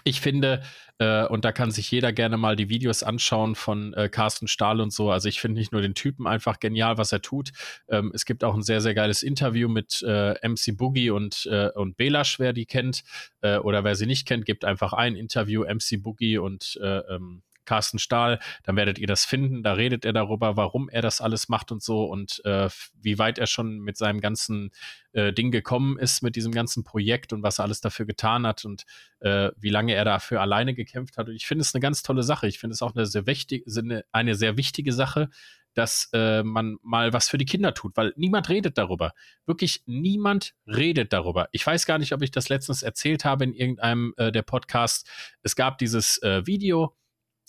ich finde, äh, und da kann sich jeder gerne mal die Videos anschauen von äh, Carsten Stahl und so. Also ich finde nicht nur den Typen einfach genial, was er tut. Ähm, es gibt auch ein sehr, sehr geiles Interview mit äh, MC Boogie und, äh, und Belasch, wer die kennt. Äh, oder wer sie nicht kennt, gibt einfach ein Interview, MC Boogie und äh, ähm, Carsten Stahl, dann werdet ihr das finden. Da redet er darüber, warum er das alles macht und so und äh, wie weit er schon mit seinem ganzen äh, Ding gekommen ist, mit diesem ganzen Projekt und was er alles dafür getan hat und äh, wie lange er dafür alleine gekämpft hat. Und ich finde es eine ganz tolle Sache. Ich finde es auch eine sehr, wichtig, eine sehr wichtige Sache, dass äh, man mal was für die Kinder tut, weil niemand redet darüber. Wirklich niemand redet darüber. Ich weiß gar nicht, ob ich das letztens erzählt habe in irgendeinem äh, der Podcasts. Es gab dieses äh, Video,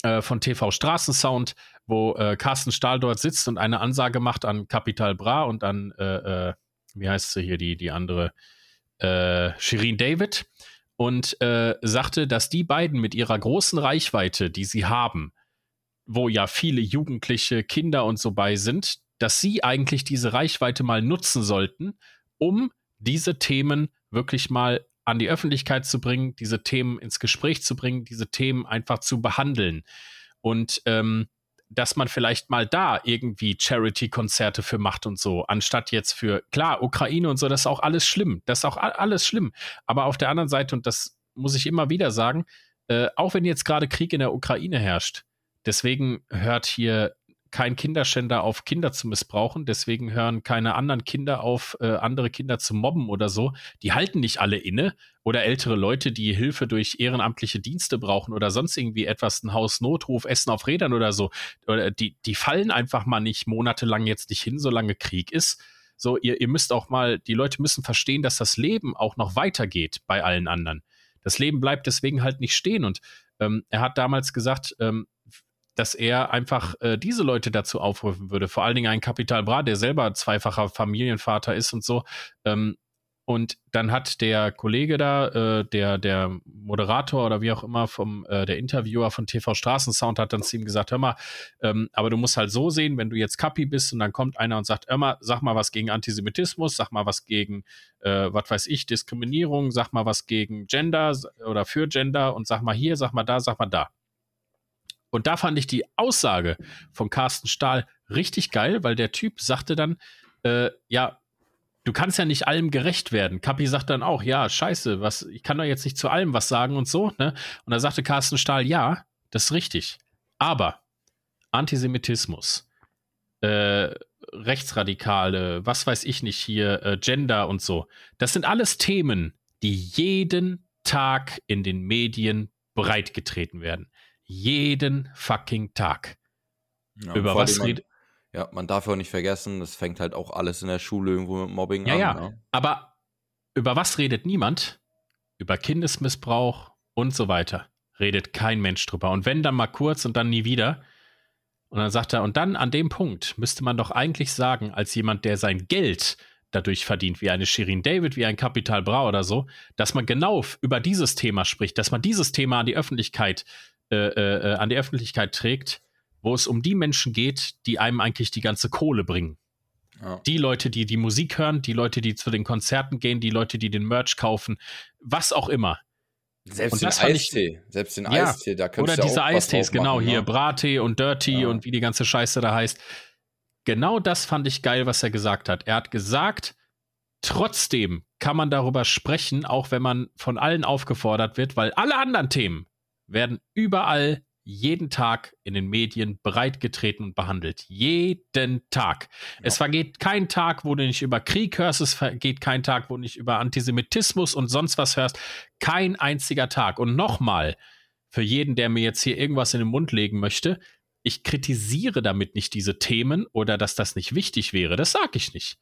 äh, von TV Straßensound, wo äh, Carsten Stahl dort sitzt und eine Ansage macht an Capital Bra und an, äh, äh wie heißt sie hier, die, die andere, äh, Shirin David und sagte, dass die beiden mit ihrer großen Reichweite, die sie haben, wo ja viele Jugendliche, Kinder und so bei sind, dass sie eigentlich diese Reichweite mal nutzen sollten, um diese Themen wirklich mal an die Öffentlichkeit zu bringen, diese Themen ins Gespräch zu bringen, diese Themen einfach zu behandeln. Und ähm, dass man vielleicht mal da irgendwie Charity-Konzerte für macht und so, anstatt jetzt für, klar, Ukraine und so, das ist auch alles schlimm. Das ist auch alles schlimm. Aber auf der anderen Seite, und das muss ich immer wieder sagen, äh, auch wenn jetzt gerade Krieg in der Ukraine herrscht, deswegen hört hier kein Kinderschänder auf, Kinder zu missbrauchen. Deswegen hören keine anderen Kinder auf, äh, andere Kinder zu mobben oder so. Die halten nicht alle inne. Oder ältere Leute, die Hilfe durch ehrenamtliche Dienste brauchen oder sonst irgendwie etwas, ein Hausnotruf, Essen auf Rädern oder so. Oder die, die fallen einfach mal nicht monatelang jetzt nicht hin, solange Krieg ist. So, ihr, ihr müsst auch mal, die Leute müssen verstehen, dass das Leben auch noch weitergeht bei allen anderen. Das Leben bleibt deswegen halt nicht stehen. Und ähm, er hat damals gesagt, ähm, dass er einfach äh, diese Leute dazu aufrufen würde. Vor allen Dingen ein Kapital Bra, der selber zweifacher Familienvater ist und so. Ähm, und dann hat der Kollege da, äh, der, der Moderator oder wie auch immer vom, äh, der Interviewer von TV Straßensound hat dann zu ihm gesagt, hör mal, ähm, aber du musst halt so sehen, wenn du jetzt Kapi bist und dann kommt einer und sagt, hör mal, sag mal was gegen Antisemitismus, sag mal was gegen, äh, was weiß ich, Diskriminierung, sag mal was gegen Gender oder für Gender und sag mal hier, sag mal da, sag mal da. Und da fand ich die Aussage von Carsten Stahl richtig geil, weil der Typ sagte dann, äh, ja, du kannst ja nicht allem gerecht werden. Kapi sagt dann auch, ja, scheiße, was, ich kann doch jetzt nicht zu allem was sagen und so, ne? Und da sagte Carsten Stahl, ja, das ist richtig. Aber Antisemitismus, äh, Rechtsradikale, was weiß ich nicht hier, äh, Gender und so, das sind alles Themen, die jeden Tag in den Medien breitgetreten werden jeden fucking Tag. Ja, Über was redet. Ja, man darf ja auch nicht vergessen, das fängt halt auch alles in der Schule irgendwo mit Mobbing ja, an. Ja, ja. Ne? Aber über was redet niemand? Über Kindesmissbrauch und so weiter. Redet kein Mensch drüber. Und wenn dann mal kurz und dann nie wieder. Und dann sagt er, und dann an dem Punkt müsste man doch eigentlich sagen, als jemand, der sein Geld dadurch verdient, wie eine Shirin David, wie ein Kapital Bra oder so, dass man genau über dieses Thema spricht, dass man dieses Thema an die Öffentlichkeit äh, äh, an die Öffentlichkeit trägt, wo es um die Menschen geht, die einem eigentlich die ganze Kohle bringen. Ja. Die Leute, die die Musik hören, die Leute, die zu den Konzerten gehen, die Leute, die den Merch kaufen, was auch immer. Selbst den Eistee, ich, selbst den ja, Eistee, da Oder ja diese Eistees, genau, machen, hier, ne? Brattee und Dirty ja. und wie die ganze Scheiße da heißt. Genau das fand ich geil, was er gesagt hat. Er hat gesagt, trotzdem kann man darüber sprechen, auch wenn man von allen aufgefordert wird, weil alle anderen Themen, werden überall jeden Tag in den Medien breitgetreten und behandelt. Jeden Tag. Ja. Es vergeht kein Tag, wo du nicht über Krieg hörst, es vergeht kein Tag, wo du nicht über Antisemitismus und sonst was hörst. Kein einziger Tag. Und nochmal, für jeden, der mir jetzt hier irgendwas in den Mund legen möchte, ich kritisiere damit nicht diese Themen oder dass das nicht wichtig wäre. Das sage ich nicht.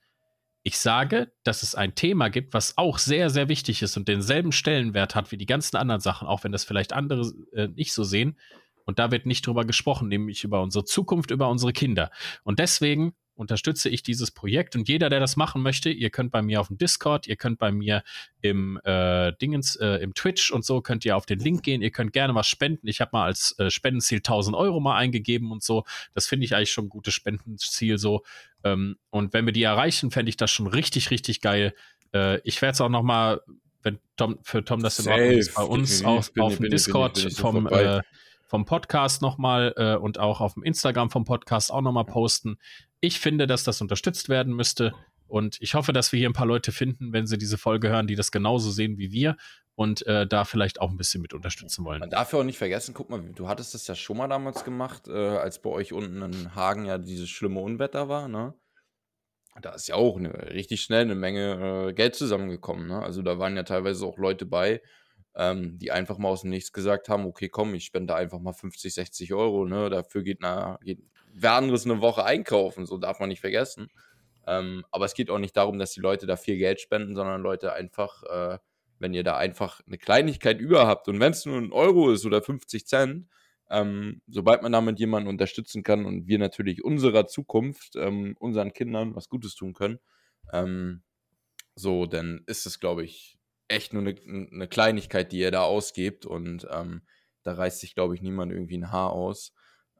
Ich sage, dass es ein Thema gibt, was auch sehr, sehr wichtig ist und denselben Stellenwert hat wie die ganzen anderen Sachen, auch wenn das vielleicht andere äh, nicht so sehen. Und da wird nicht drüber gesprochen, nämlich über unsere Zukunft, über unsere Kinder. Und deswegen unterstütze ich dieses Projekt und jeder, der das machen möchte, ihr könnt bei mir auf dem Discord, ihr könnt bei mir im äh, Dingens, äh, im Twitch und so, könnt ihr auf den Link gehen, ihr könnt gerne was spenden. Ich habe mal als äh, Spendenziel 1000 Euro mal eingegeben und so. Das finde ich eigentlich schon ein gutes Spendenziel so. Ähm, und wenn wir die erreichen, fände ich das schon richtig, richtig geil. Äh, ich werde es auch noch mal, wenn Tom, für Tom das in Ordnung ist, bei uns auf, auf dem Discord vom äh, vom Podcast nochmal äh, und auch auf dem Instagram vom Podcast auch nochmal posten. Ich finde, dass das unterstützt werden müsste. Und ich hoffe, dass wir hier ein paar Leute finden, wenn sie diese Folge hören, die das genauso sehen wie wir und äh, da vielleicht auch ein bisschen mit unterstützen wollen. Man darf ja auch nicht vergessen, guck mal, du hattest das ja schon mal damals gemacht, äh, als bei euch unten in Hagen ja dieses schlimme Unwetter war, ne? Da ist ja auch eine, richtig schnell eine Menge äh, Geld zusammengekommen, ne? Also da waren ja teilweise auch Leute bei, ähm, die einfach mal aus dem Nichts gesagt haben, okay, komm, ich spende einfach mal 50, 60 Euro, ne? Dafür geht, na, geht wer anderes eine Woche einkaufen, so darf man nicht vergessen. Ähm, aber es geht auch nicht darum, dass die Leute da viel Geld spenden, sondern Leute einfach, äh, wenn ihr da einfach eine Kleinigkeit über habt und wenn es nur ein Euro ist oder 50 Cent, ähm, sobald man damit jemanden unterstützen kann und wir natürlich unserer Zukunft, ähm, unseren Kindern was Gutes tun können, ähm, so, dann ist es, glaube ich, echt nur eine, eine, Kleinigkeit, die ihr da ausgebt und ähm, da reißt sich, glaube ich, niemand irgendwie ein Haar aus.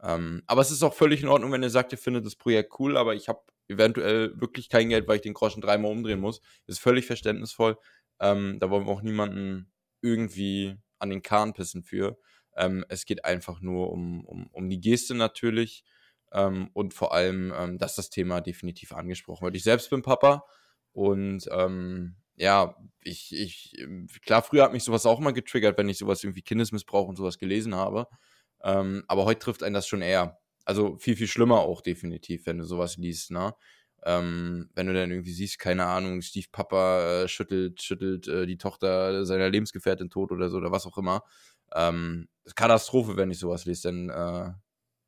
Ähm, aber es ist auch völlig in Ordnung, wenn ihr sagt, ihr findet das Projekt cool, aber ich habe eventuell wirklich kein Geld, weil ich den Groschen dreimal umdrehen muss. Das ist völlig verständnisvoll. Ähm, da wollen wir auch niemanden irgendwie an den Kahn pissen für. Ähm, es geht einfach nur um, um, um die Geste natürlich ähm, und vor allem, ähm, dass das Thema definitiv angesprochen wird. Ich selbst bin Papa und ähm, ja, ich, ich, klar, früher hat mich sowas auch mal getriggert, wenn ich sowas irgendwie Kindesmissbrauch und sowas gelesen habe. Ähm, aber heute trifft einen das schon eher. Also viel, viel schlimmer auch definitiv, wenn du sowas liest, ne? Ähm, wenn du dann irgendwie siehst, keine Ahnung, Steve Papa äh, schüttelt, schüttelt äh, die Tochter seiner Lebensgefährtin tot oder so oder was auch immer. Ähm, Katastrophe, wenn ich sowas lese, dann äh,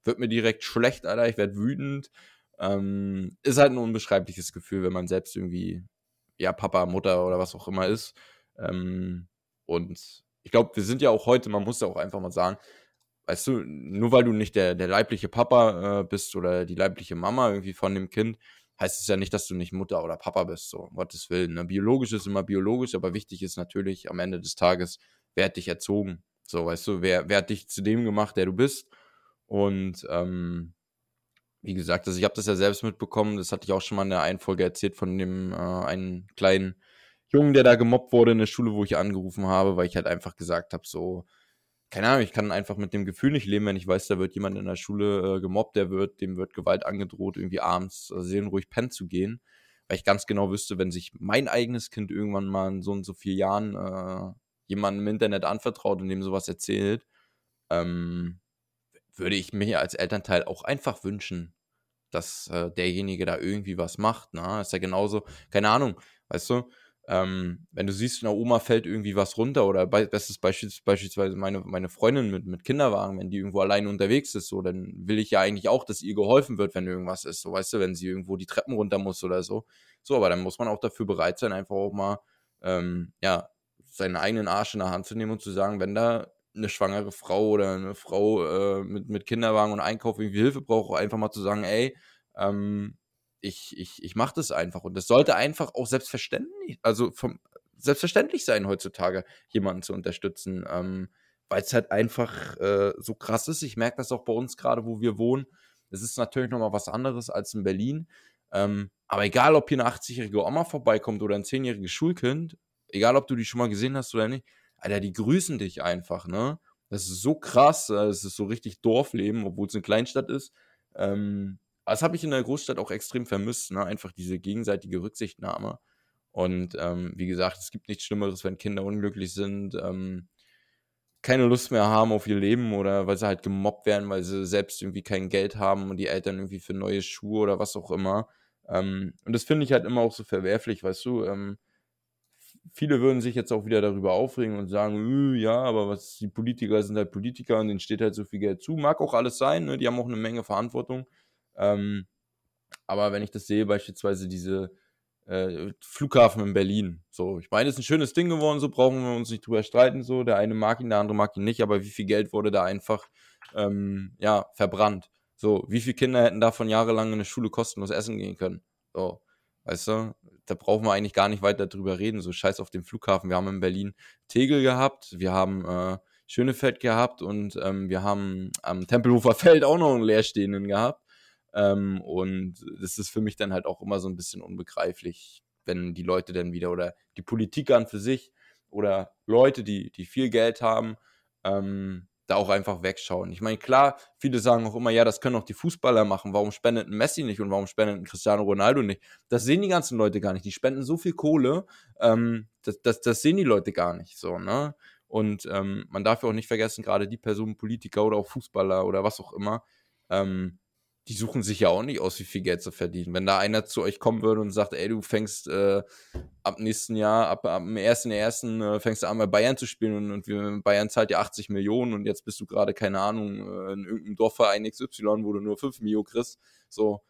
wird mir direkt schlecht, Alter, ich werde wütend. Ähm, ist halt ein unbeschreibliches Gefühl, wenn man selbst irgendwie, ja, Papa, Mutter oder was auch immer ist. Ähm, und ich glaube, wir sind ja auch heute, man muss ja auch einfach mal sagen, weißt du, nur weil du nicht der, der leibliche Papa äh, bist oder die leibliche Mama irgendwie von dem Kind, heißt es ja nicht, dass du nicht Mutter oder Papa bist, so, um Gottes Willen. Ne? Biologisch ist immer biologisch, aber wichtig ist natürlich am Ende des Tages, wer hat dich erzogen? So, weißt du, wer, wer hat dich zu dem gemacht, der du bist? Und ähm, wie gesagt, also ich habe das ja selbst mitbekommen, das hatte ich auch schon mal in der einen Folge erzählt von dem äh, einen kleinen Jungen, der da gemobbt wurde in der Schule, wo ich angerufen habe, weil ich halt einfach gesagt habe, so, keine Ahnung, ich kann einfach mit dem Gefühl nicht leben, wenn ich weiß, da wird jemand in der Schule äh, gemobbt, der wird, dem wird Gewalt angedroht, irgendwie abends äh, seelenruhig pennen zu gehen. Weil ich ganz genau wüsste, wenn sich mein eigenes Kind irgendwann mal in so und so vielen Jahren äh, jemandem im Internet anvertraut und dem sowas erzählt, ähm, würde ich mir als Elternteil auch einfach wünschen, dass äh, derjenige da irgendwie was macht. Ne? Ist ja genauso, keine Ahnung, weißt du, ähm, wenn du siehst, einer Oma fällt irgendwie was runter oder be bestes Beispiel beispielsweise meine, meine Freundin mit, mit Kinderwagen, wenn die irgendwo alleine unterwegs ist, so, dann will ich ja eigentlich auch, dass ihr geholfen wird, wenn irgendwas ist, so, weißt du, wenn sie irgendwo die Treppen runter muss oder so. So, aber dann muss man auch dafür bereit sein, einfach auch mal, ähm, ja, seinen eigenen Arsch in der Hand zu nehmen und zu sagen, wenn da eine schwangere Frau oder eine Frau äh, mit, mit Kinderwagen und Einkauf irgendwie Hilfe braucht, einfach mal zu sagen, ey, ähm, ich, ich, ich mache das einfach. Und das sollte einfach auch selbstverständlich, also vom, selbstverständlich sein, heutzutage jemanden zu unterstützen, ähm, weil es halt einfach äh, so krass ist. Ich merke das auch bei uns gerade, wo wir wohnen. Es ist natürlich nochmal was anderes als in Berlin. Ähm, aber egal, ob hier eine 80-jährige Oma vorbeikommt oder ein 10-jähriges Schulkind, egal, ob du die schon mal gesehen hast oder nicht, Alter, die grüßen dich einfach, ne? Das ist so krass, es ist so richtig Dorfleben, obwohl es eine Kleinstadt ist. Ähm, das habe ich in der Großstadt auch extrem vermisst, ne? einfach diese gegenseitige Rücksichtnahme. Und ähm, wie gesagt, es gibt nichts Schlimmeres, wenn Kinder unglücklich sind, ähm, keine Lust mehr haben auf ihr Leben oder weil sie halt gemobbt werden, weil sie selbst irgendwie kein Geld haben und die Eltern irgendwie für neue Schuhe oder was auch immer. Ähm, und das finde ich halt immer auch so verwerflich, weißt du. Ähm, viele würden sich jetzt auch wieder darüber aufregen und sagen, äh, ja, aber was die Politiker sind halt Politiker und denen steht halt so viel Geld zu. Mag auch alles sein, ne? die haben auch eine Menge Verantwortung. Ähm, aber wenn ich das sehe, beispielsweise diese äh, Flughafen in Berlin, so, ich meine, es ist ein schönes Ding geworden, so brauchen wir uns nicht drüber streiten, so, der eine mag ihn, der andere mag ihn nicht, aber wie viel Geld wurde da einfach, ähm, ja, verbrannt? So, wie viele Kinder hätten davon jahrelang in der Schule kostenlos essen gehen können? So, weißt du, da brauchen wir eigentlich gar nicht weiter drüber reden. So scheiß auf den Flughafen. Wir haben in Berlin Tegel gehabt, wir haben äh, Schönefeld gehabt und ähm, wir haben am Tempelhofer (laughs) Feld auch noch einen leerstehenden gehabt. Ähm, und das ist für mich dann halt auch immer so ein bisschen unbegreiflich, wenn die Leute dann wieder oder die Politiker an für sich oder Leute, die, die viel Geld haben, ähm, da auch einfach wegschauen. Ich meine, klar, viele sagen auch immer, ja, das können auch die Fußballer machen. Warum spendet ein Messi nicht und warum spendet ein Cristiano Ronaldo nicht? Das sehen die ganzen Leute gar nicht. Die spenden so viel Kohle, ähm, das, das, das sehen die Leute gar nicht so, ne? Und ähm, man darf ja auch nicht vergessen, gerade die Personen, Politiker oder auch Fußballer oder was auch immer, ähm, die suchen sich ja auch nicht aus, wie viel Geld zu verdienen. Wenn da einer zu euch kommen würde und sagt, ey, du fängst äh, ab nächsten Jahr, ab, ab dem 1.1. Äh, fängst du an, bei Bayern zu spielen und, und wir, Bayern zahlt dir 80 Millionen und jetzt bist du gerade, keine Ahnung, äh, in irgendeinem Dorfverein XY, wo du nur 5 Mio kriegst. So,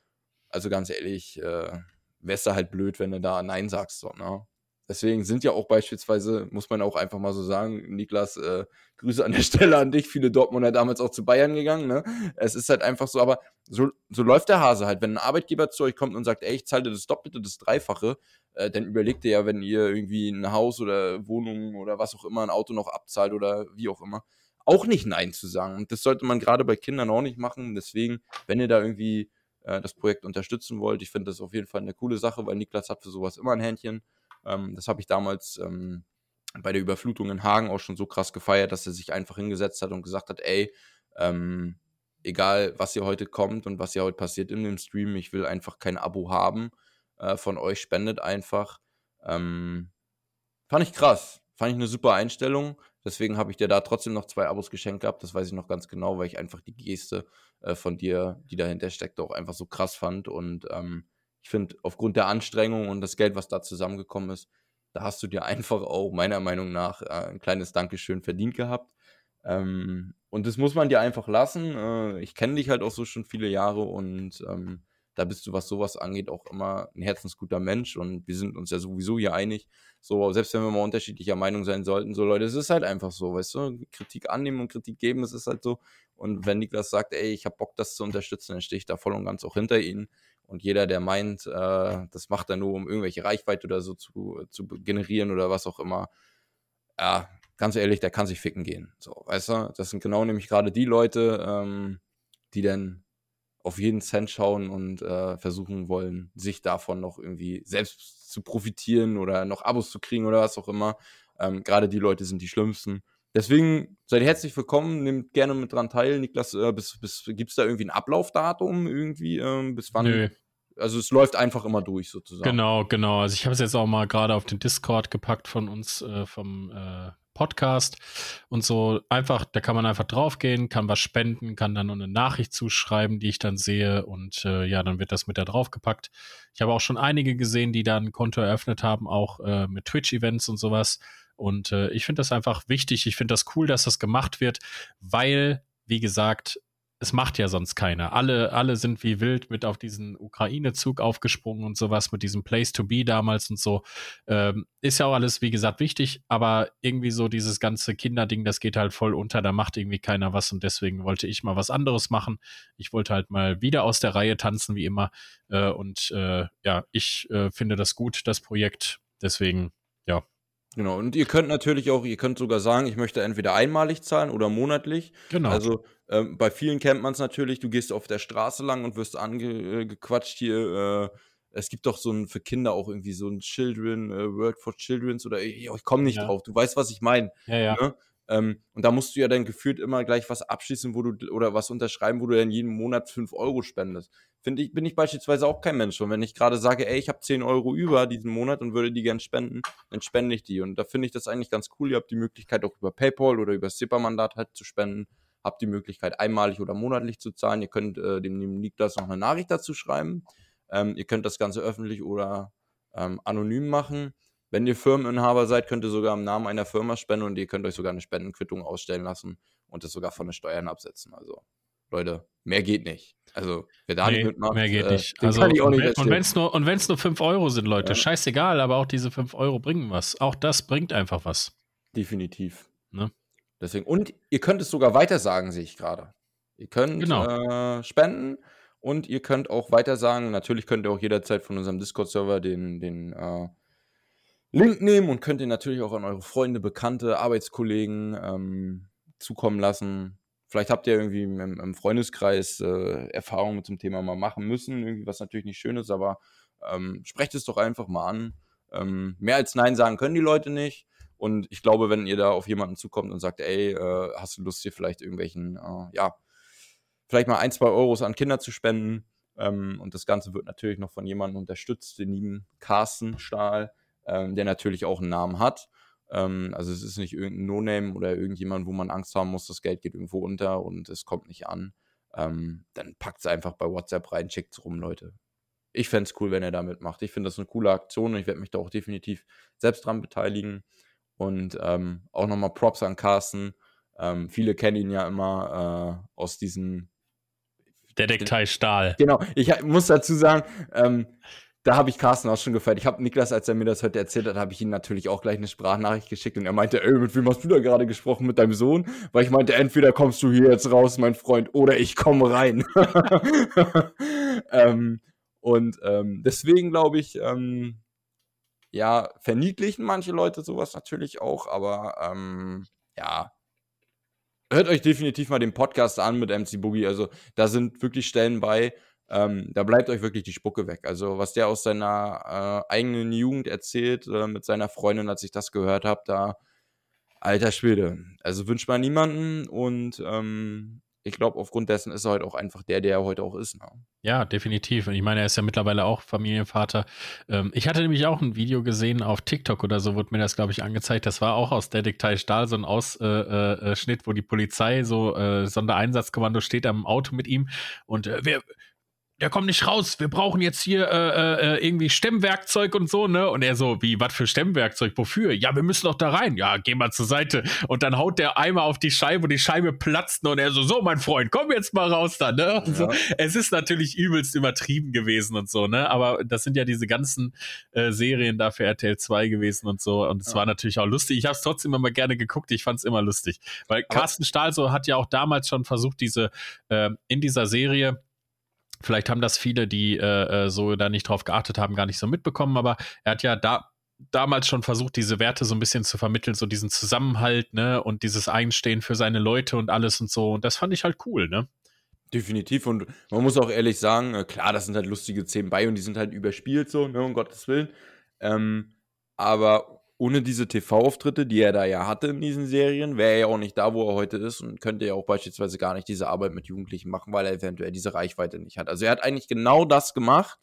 also ganz ehrlich, äh, wär's da halt blöd, wenn du da Nein sagst, so, ne? Deswegen sind ja auch beispielsweise, muss man auch einfach mal so sagen, Niklas, äh, Grüße an der (laughs) Stelle an dich, viele Dortmunder damals auch zu Bayern gegangen. Ne? Es ist halt einfach so, aber so, so läuft der Hase halt. Wenn ein Arbeitgeber zu euch kommt und sagt, ey, ich zahle dir das Doppelte, das Dreifache, äh, dann überlegt ihr ja, wenn ihr irgendwie ein Haus oder Wohnung oder was auch immer, ein Auto noch abzahlt oder wie auch immer, auch nicht Nein zu sagen. Und das sollte man gerade bei Kindern auch nicht machen. Deswegen, wenn ihr da irgendwie äh, das Projekt unterstützen wollt, ich finde das auf jeden Fall eine coole Sache, weil Niklas hat für sowas immer ein Händchen. Ähm, das habe ich damals ähm, bei der Überflutung in Hagen auch schon so krass gefeiert, dass er sich einfach hingesetzt hat und gesagt hat, ey, ähm, egal was hier heute kommt und was hier heute passiert in dem Stream, ich will einfach kein Abo haben äh, von euch, spendet einfach. Ähm, fand ich krass. Fand ich eine super Einstellung. Deswegen habe ich dir da trotzdem noch zwei Abos geschenkt gehabt. Das weiß ich noch ganz genau, weil ich einfach die Geste äh, von dir, die dahinter steckt, auch einfach so krass fand. Und ähm, ich finde, aufgrund der Anstrengung und das Geld, was da zusammengekommen ist, da hast du dir (laughs) einfach auch meiner Meinung nach äh, ein kleines Dankeschön verdient gehabt. Ähm, und das muss man dir einfach lassen. Äh, ich kenne dich halt auch so schon viele Jahre und ähm, da bist du, was sowas angeht, auch immer ein herzensguter Mensch und wir sind uns ja sowieso hier einig. So, selbst wenn wir mal unterschiedlicher Meinung sein sollten, so Leute, es ist halt einfach so, weißt du, Kritik annehmen und Kritik geben, es ist halt so. Und wenn Niklas sagt, ey, ich habe Bock, das zu unterstützen, dann stehe ich da voll und ganz auch hinter ihnen. Und jeder, der meint, äh, das macht er nur, um irgendwelche Reichweite oder so zu, zu generieren oder was auch immer, ja, ganz ehrlich, der kann sich ficken gehen. So, weißt du? Das sind genau nämlich gerade die Leute, ähm, die dann auf jeden Cent schauen und äh, versuchen wollen, sich davon noch irgendwie selbst zu profitieren oder noch Abos zu kriegen oder was auch immer. Ähm, gerade die Leute sind die schlimmsten. Deswegen seid herzlich willkommen, nehmt gerne mit dran teil. Niklas, äh, bis, bis, gibt es da irgendwie ein Ablaufdatum irgendwie? Ähm, bis wann? Nö. Also es läuft einfach immer durch sozusagen. Genau, genau. Also ich habe es jetzt auch mal gerade auf den Discord gepackt von uns, äh, vom äh, Podcast und so. Einfach, da kann man einfach draufgehen, kann was spenden, kann dann eine Nachricht zuschreiben, die ich dann sehe und äh, ja, dann wird das mit da draufgepackt. Ich habe auch schon einige gesehen, die dann ein Konto eröffnet haben, auch äh, mit Twitch-Events und sowas. Und äh, ich finde das einfach wichtig. Ich finde das cool, dass das gemacht wird, weil, wie gesagt, es macht ja sonst keiner. Alle, alle sind wie wild mit auf diesen Ukraine-Zug aufgesprungen und sowas, mit diesem Place to be damals und so. Ähm, ist ja auch alles, wie gesagt, wichtig, aber irgendwie so dieses ganze Kinderding, das geht halt voll unter, da macht irgendwie keiner was und deswegen wollte ich mal was anderes machen. Ich wollte halt mal wieder aus der Reihe tanzen, wie immer. Äh, und äh, ja, ich äh, finde das gut, das Projekt. Deswegen, ja, Genau, und ihr könnt natürlich auch, ihr könnt sogar sagen, ich möchte entweder einmalig zahlen oder monatlich. Genau. Also ähm, bei vielen kennt man es natürlich, du gehst auf der Straße lang und wirst angequatscht hier. Äh, es gibt doch so ein für Kinder auch irgendwie so ein Children, äh, Word for Children's oder ich, ich komme nicht ja. drauf. Du weißt, was ich meine. Ja, ja. Ne? Ähm, und da musst du ja dann gefühlt immer gleich was abschließen, wo du oder was unterschreiben, wo du dann jeden Monat 5 Euro spendest finde ich, bin ich beispielsweise auch kein Mensch. Und wenn ich gerade sage, ey, ich habe 10 Euro über diesen Monat und würde die gern spenden, dann spende ich die. Und da finde ich das eigentlich ganz cool. Ihr habt die Möglichkeit auch über PayPal oder über SIPA-Mandat halt zu spenden. Habt die Möglichkeit einmalig oder monatlich zu zahlen. Ihr könnt äh, dem, dem Niklas noch eine Nachricht dazu schreiben. Ähm, ihr könnt das Ganze öffentlich oder ähm, anonym machen. Wenn ihr Firmeninhaber seid, könnt ihr sogar im Namen einer Firma spenden und ihr könnt euch sogar eine Spendenquittung ausstellen lassen und das sogar von den Steuern absetzen. Also, Leute, mehr geht nicht. Also, wer da nee, nicht mitmacht, mehr geht äh, nicht. Also, kann ich auch nicht und wenn es nur, nur 5 Euro sind, Leute, ja. scheißegal, aber auch diese 5 Euro bringen was. Auch das bringt einfach was. Definitiv. Ne? Deswegen, und ihr könnt es sogar weiter sagen, sehe ich gerade. Ihr könnt genau. äh, spenden und ihr könnt auch weiter sagen. Natürlich könnt ihr auch jederzeit von unserem Discord-Server den, den äh, Link nehmen und könnt ihr natürlich auch an eure Freunde, Bekannte, Arbeitskollegen ähm, zukommen lassen. Vielleicht habt ihr irgendwie im, im Freundeskreis äh, Erfahrungen dem Thema mal machen müssen, irgendwie was natürlich nicht schön ist, aber ähm, sprecht es doch einfach mal an. Ähm, mehr als Nein sagen können die Leute nicht. Und ich glaube, wenn ihr da auf jemanden zukommt und sagt, ey, äh, hast du Lust hier vielleicht irgendwelchen, äh, ja, vielleicht mal ein, zwei Euros an Kinder zu spenden. Ähm, und das Ganze wird natürlich noch von jemandem unterstützt, den lieben Carsten Stahl, ähm, der natürlich auch einen Namen hat. Ähm, also es ist nicht irgendein No-Name oder irgendjemand, wo man Angst haben muss, das Geld geht irgendwo unter und es kommt nicht an. Ähm, dann packt es einfach bei WhatsApp rein, schickt es rum, Leute. Ich fände es cool, wenn er damit macht. Ich finde das eine coole Aktion und ich werde mich da auch definitiv selbst dran beteiligen. Und ähm, auch nochmal Props an Carsten. Ähm, viele kennen ihn ja immer äh, aus diesen Detektei Stahl. Genau, ich muss dazu sagen, ähm, da habe ich Carsten auch schon gefeiert. Ich habe Niklas, als er mir das heute erzählt hat, habe ich ihm natürlich auch gleich eine Sprachnachricht geschickt und er meinte, ey, mit wem hast du da gerade gesprochen? Mit deinem Sohn? Weil ich meinte, entweder kommst du hier jetzt raus, mein Freund, oder ich komme rein. (laughs) ähm, und ähm, deswegen glaube ich, ähm, ja, verniedlichen manche Leute sowas natürlich auch, aber ähm, ja, hört euch definitiv mal den Podcast an mit MC Boogie. Also da sind wirklich Stellen bei, ähm, da bleibt euch wirklich die Spucke weg. Also was der aus seiner äh, eigenen Jugend erzählt äh, mit seiner Freundin, als ich das gehört habe, da alter Schwede. Also wünscht man niemanden und ähm, ich glaube, aufgrund dessen ist er heute auch einfach der, der er heute auch ist. Ne? Ja, definitiv. Und ich meine, er ist ja mittlerweile auch Familienvater. Ähm, ich hatte nämlich auch ein Video gesehen auf TikTok oder so, wurde mir das, glaube ich, angezeigt. Das war auch aus Detektei Stahl, so ein Ausschnitt, äh, äh, wo die Polizei, so äh, Sondereinsatzkommando steht am Auto mit ihm und äh, wer, der kommt nicht raus, wir brauchen jetzt hier äh, äh, irgendwie Stemmwerkzeug und so, ne? Und er so, wie, was für Stemmwerkzeug, wofür? Ja, wir müssen doch da rein. Ja, geh mal zur Seite. Und dann haut der Eimer auf die Scheibe und die Scheibe platzt und er so, so, mein Freund, komm jetzt mal raus da, ne? Ja. So. Es ist natürlich übelst übertrieben gewesen und so, ne? Aber das sind ja diese ganzen äh, Serien da für RTL 2 gewesen und so. Und es ja. war natürlich auch lustig. Ich habe es trotzdem immer gerne geguckt, ich fand es immer lustig. Weil Carsten Stahl so hat ja auch damals schon versucht, diese, äh, in dieser Serie, Vielleicht haben das viele, die äh, äh, so da nicht drauf geachtet haben, gar nicht so mitbekommen, aber er hat ja da damals schon versucht, diese Werte so ein bisschen zu vermitteln, so diesen Zusammenhalt, ne, und dieses Einstehen für seine Leute und alles und so. Und das fand ich halt cool, ne? Definitiv. Und man muss auch ehrlich sagen, äh, klar, das sind halt lustige Szenen bei und die sind halt überspielt, so, ne, um Gottes Willen. Ähm, aber ohne diese TV-Auftritte, die er da ja hatte in diesen Serien, wäre er ja auch nicht da, wo er heute ist und könnte ja auch beispielsweise gar nicht diese Arbeit mit Jugendlichen machen, weil er eventuell diese Reichweite nicht hat. Also er hat eigentlich genau das gemacht,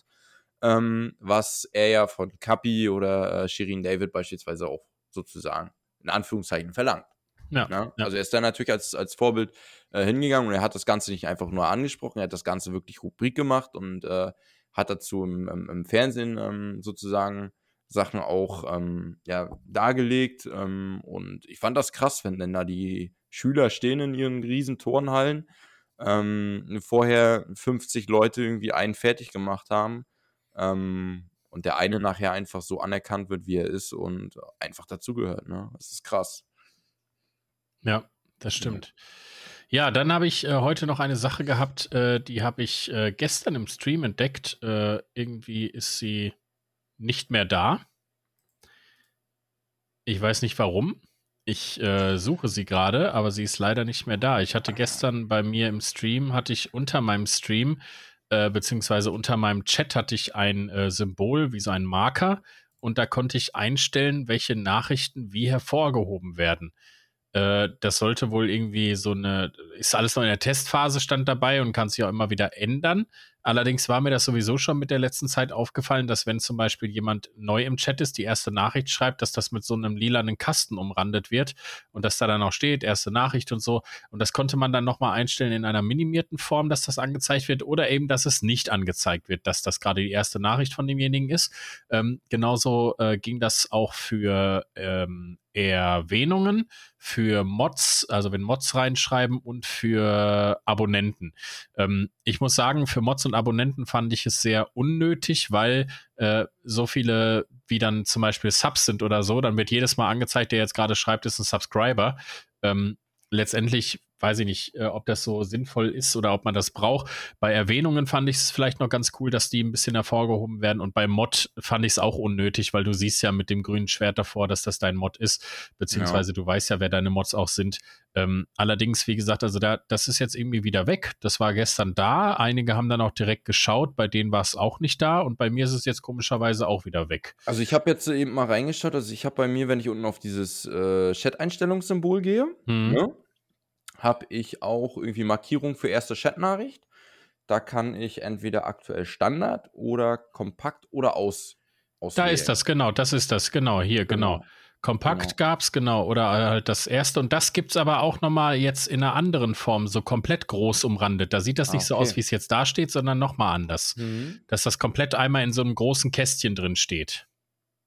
ähm, was er ja von Kapi oder äh, Shirin David beispielsweise auch sozusagen in Anführungszeichen verlangt. Ja, ja, Also er ist da natürlich als, als Vorbild äh, hingegangen und er hat das Ganze nicht einfach nur angesprochen, er hat das Ganze wirklich Rubrik gemacht und äh, hat dazu im, im, im Fernsehen ähm, sozusagen Sachen auch ähm, ja, dargelegt. Ähm, und ich fand das krass, wenn denn da die Schüler stehen in ihren riesen Turnhallen, ähm, vorher 50 Leute irgendwie einen fertig gemacht haben ähm, und der eine nachher einfach so anerkannt wird, wie er ist und einfach dazugehört. Ne? Das ist krass. Ja, das stimmt. Ja, dann habe ich äh, heute noch eine Sache gehabt, äh, die habe ich äh, gestern im Stream entdeckt. Äh, irgendwie ist sie nicht mehr da. Ich weiß nicht warum. Ich äh, suche sie gerade, aber sie ist leider nicht mehr da. Ich hatte gestern bei mir im Stream, hatte ich unter meinem Stream, äh, beziehungsweise unter meinem Chat hatte ich ein äh, Symbol, wie so ein Marker, und da konnte ich einstellen, welche Nachrichten wie hervorgehoben werden. Äh, das sollte wohl irgendwie so eine, ist alles noch in der Testphase stand dabei und kann sich auch immer wieder ändern. Allerdings war mir das sowieso schon mit der letzten Zeit aufgefallen, dass wenn zum Beispiel jemand neu im Chat ist, die erste Nachricht schreibt, dass das mit so einem lilanen Kasten umrandet wird und dass da dann auch steht, erste Nachricht und so. Und das konnte man dann nochmal einstellen in einer minimierten Form, dass das angezeigt wird oder eben, dass es nicht angezeigt wird, dass das gerade die erste Nachricht von demjenigen ist. Ähm, genauso äh, ging das auch für ähm, Erwähnungen für Mods, also wenn Mods reinschreiben und für Abonnenten. Ähm, ich muss sagen, für Mods und Abonnenten fand ich es sehr unnötig, weil äh, so viele wie dann zum Beispiel Subs sind oder so, dann wird jedes Mal angezeigt, der jetzt gerade schreibt, ist ein Subscriber. Ähm, letztendlich weiß ich nicht, äh, ob das so sinnvoll ist oder ob man das braucht. Bei Erwähnungen fand ich es vielleicht noch ganz cool, dass die ein bisschen hervorgehoben werden. Und bei Mod fand ich es auch unnötig, weil du siehst ja mit dem grünen Schwert davor, dass das dein Mod ist, beziehungsweise ja. du weißt ja, wer deine Mods auch sind. Ähm, allerdings, wie gesagt, also da, das ist jetzt irgendwie wieder weg. Das war gestern da. Einige haben dann auch direkt geschaut, bei denen war es auch nicht da und bei mir ist es jetzt komischerweise auch wieder weg. Also ich habe jetzt eben mal reingeschaut, also ich habe bei mir, wenn ich unten auf dieses äh, Chat-Einstellungssymbol gehe, hm. ne? Habe ich auch irgendwie Markierung für erste Chatnachricht. Da kann ich entweder aktuell Standard oder kompakt oder aus. Da ist das, genau, das ist das, genau, hier, genau. genau. Kompakt genau. gab es, genau, oder halt das erste. Und das gibt es aber auch nochmal jetzt in einer anderen Form, so komplett groß umrandet. Da sieht das ah, nicht so aus, wie es jetzt da steht, sondern nochmal anders. Mhm. Dass das komplett einmal in so einem großen Kästchen drin steht.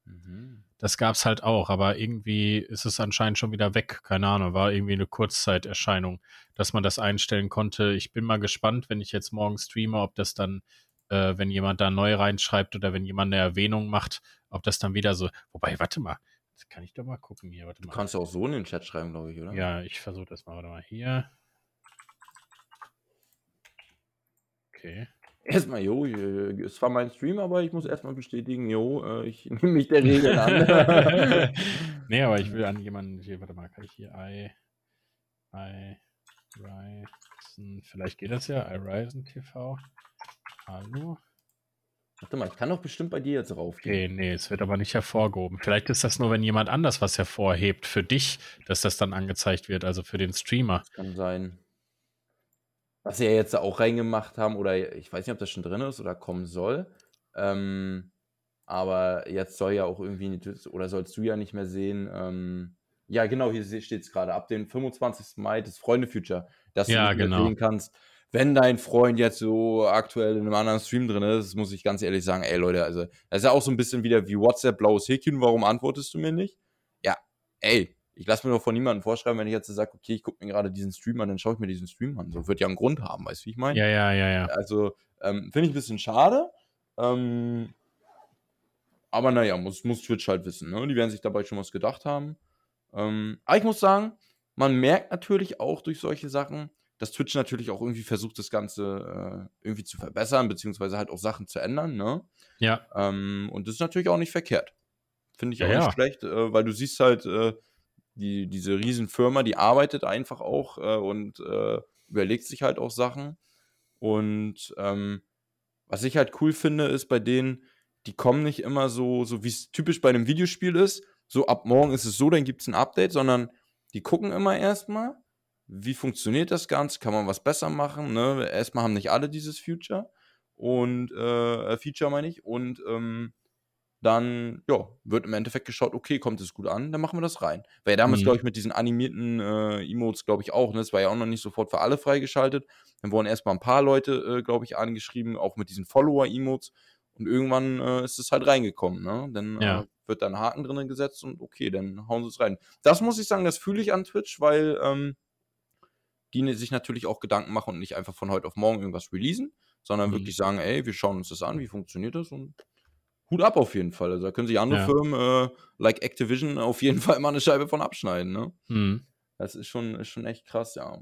Mhm. Das gab es halt auch, aber irgendwie ist es anscheinend schon wieder weg. Keine Ahnung, war irgendwie eine Kurzzeiterscheinung, dass man das einstellen konnte. Ich bin mal gespannt, wenn ich jetzt morgen streame, ob das dann, äh, wenn jemand da neu reinschreibt oder wenn jemand eine Erwähnung macht, ob das dann wieder so. Wobei, warte mal, das kann ich doch mal gucken hier. Warte du mal. kannst auch so in den Chat schreiben, glaube ich, oder? Ja, ich versuche das mal. Warte mal hier. Okay erstmal, jo, es war mein Stream, aber ich muss erstmal bestätigen, jo, äh, ich (laughs) nehme mich der Regel an. (laughs) nee, aber ich will an jemanden, hier, warte mal, kann ich hier I, I, Ryzen, vielleicht geht das ja, I Ryzen TV. Hallo? Warte mal, ich kann doch bestimmt bei dir jetzt raufgehen. Okay, nee, es wird aber nicht hervorgehoben. Vielleicht ist das nur, wenn jemand anders was hervorhebt für dich, dass das dann angezeigt wird, also für den Streamer. Das kann sein was sie ja jetzt auch reingemacht haben, oder ich weiß nicht, ob das schon drin ist oder kommen soll. Ähm, aber jetzt soll ja auch irgendwie, oder sollst du ja nicht mehr sehen, ähm, ja, genau, hier steht es gerade, ab dem 25. Mai das Freunde-Future, dass ja, du nicht genau. sehen kannst, wenn dein Freund jetzt so aktuell in einem anderen Stream drin ist, muss ich ganz ehrlich sagen, ey Leute, also das ist ja auch so ein bisschen wieder wie WhatsApp, blaues Häkchen, warum antwortest du mir nicht? Ja, ey, ich lasse mir doch von niemandem vorschreiben, wenn ich jetzt sage, okay, ich gucke mir gerade diesen Stream an, dann schaue ich mir diesen Stream an. So wird ja einen Grund haben, weißt du, wie ich meine? Ja, ja, ja, ja. Also, ähm, finde ich ein bisschen schade. Ähm, aber naja, muss, muss Twitch halt wissen. Ne? Die werden sich dabei schon was gedacht haben. Ähm, aber ich muss sagen, man merkt natürlich auch durch solche Sachen, dass Twitch natürlich auch irgendwie versucht, das Ganze äh, irgendwie zu verbessern, beziehungsweise halt auch Sachen zu ändern. Ne? Ja. Ähm, und das ist natürlich auch nicht verkehrt. Finde ich ja, auch ja. nicht schlecht, äh, weil du siehst halt, äh, die, diese Riesenfirma, die arbeitet einfach auch äh, und äh, überlegt sich halt auch Sachen. Und ähm, was ich halt cool finde, ist bei denen, die kommen nicht immer so, so wie es typisch bei einem Videospiel ist, so ab morgen ist es so, dann gibt es ein Update, sondern die gucken immer erstmal, wie funktioniert das Ganze, kann man was besser machen. Ne? Erstmal haben nicht alle dieses Future und äh, Feature meine ich und ähm, dann ja, wird im Endeffekt geschaut, okay, kommt es gut an, dann machen wir das rein. Weil ja damals, mhm. glaube ich, mit diesen animierten äh, Emotes, glaube ich, auch, ne? Das war ja auch noch nicht sofort für alle freigeschaltet. Dann wurden erstmal ein paar Leute, äh, glaube ich, angeschrieben, auch mit diesen Follower-Emotes. Und irgendwann äh, ist es halt reingekommen, ne? Dann ja. Äh, wird da ein Haken drin gesetzt und okay, dann hauen sie es rein. Das muss ich sagen, das fühle ich an Twitch, weil ähm, die ne, sich natürlich auch Gedanken machen und nicht einfach von heute auf morgen irgendwas releasen, sondern mhm. wirklich sagen, ey, wir schauen uns das an, wie funktioniert das und Hut ab auf jeden Fall. Also da können sich andere ja. Firmen, äh, like Activision, (laughs) auf jeden Fall mal eine Scheibe von abschneiden. Ne? Mhm. Das ist schon, ist schon echt krass, ja.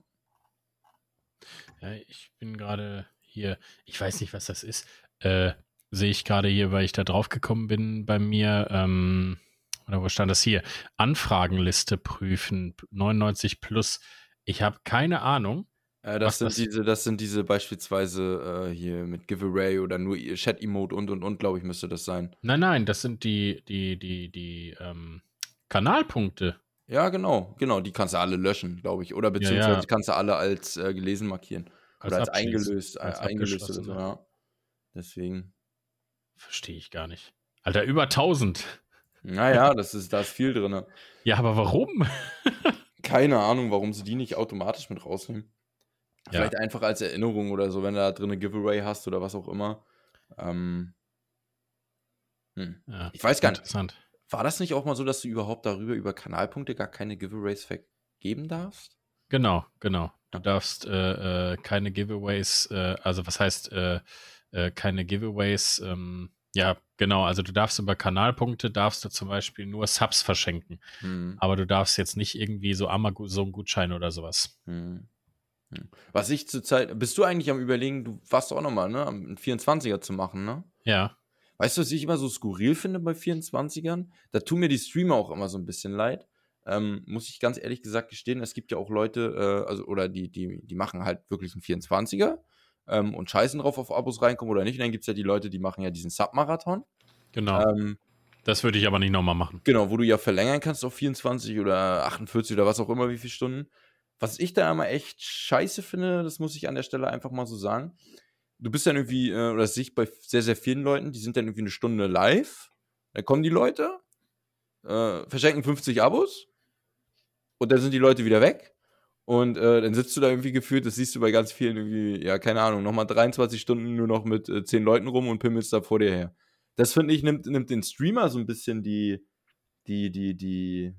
Ja, ich bin gerade hier, ich weiß nicht, was das ist. Äh, Sehe ich gerade hier, weil ich da drauf gekommen bin bei mir. Ähm, oder wo stand das hier? Anfragenliste prüfen, 99 plus. Ich habe keine Ahnung. Äh, das, sind das? diese, das sind diese beispielsweise äh, hier mit Giveaway oder nur Chat-Emote und und und, glaube ich, müsste das sein. Nein, nein, das sind die, die, die, die ähm, Kanalpunkte. Ja, genau, genau, die kannst du alle löschen, glaube ich. Oder beziehungsweise ja, ja. kannst du alle als äh, gelesen markieren. Als oder als eingelöst, äh, als eingelöst oder so, ja. Deswegen. Verstehe ich gar nicht. Alter, über 1000. Naja, das ist, da ist viel drin. Ja, aber warum? (laughs) Keine Ahnung, warum sie die nicht automatisch mit rausnehmen. Ja. Vielleicht einfach als Erinnerung oder so, wenn du da drin eine Giveaway hast oder was auch immer. Ähm, hm. Ja, Ich weiß gar nicht. interessant. War das nicht auch mal so, dass du überhaupt darüber, über Kanalpunkte, gar keine Giveaways vergeben darfst? Genau, genau. Du Ja. darfst äh, äh, keine Giveaways, äh, also was heißt äh, äh, keine Giveaways? Ähm, ja, genau. Also du darfst über Kanalpunkte darfst du zum Beispiel nur Subs verschenken, Hm. aber du darfst jetzt nicht irgendwie so Amazon-Gutschein oder sowas. Hm. Hm. Was ich zurzeit, bist du eigentlich am überlegen, du warst auch nochmal, ne, am 24er zu machen, ne? Ja, Weißt du, was ich immer so skurril finde bei 24ern? Da tun mir die Streamer auch immer so ein bisschen leid. Ähm, muss ich ganz ehrlich gesagt gestehen, es gibt ja auch Leute, äh, also, oder die, die, die machen halt wirklich einen 24er ähm, und scheißen drauf, auf Abos reinkommen oder nicht. Und dann gibt es ja die Leute, die machen ja diesen Sub-Marathon. genau. Ähm, das würde ich aber nicht nochmal machen. Genau, wo du ja verlängern kannst auf 24 oder 48 oder was auch immer, wie viele Stunden. Was ich da immer echt scheiße finde, das muss ich an der Stelle einfach mal so sagen. Du bist dann irgendwie, äh, oder das sehe ich bei sehr, sehr vielen Leuten, die sind dann irgendwie eine Stunde live. Dann kommen die Leute, äh, verschenken 50 Abos und dann sind die Leute wieder weg. Und äh, dann sitzt du da irgendwie gefühlt, das siehst du bei ganz vielen irgendwie, ja, keine Ahnung, nochmal 23 Stunden nur noch mit äh, 10 Leuten rum und pimmelst da vor dir her. Das finde ich, nimmt, nimmt den Streamer so ein bisschen die, die, die, die,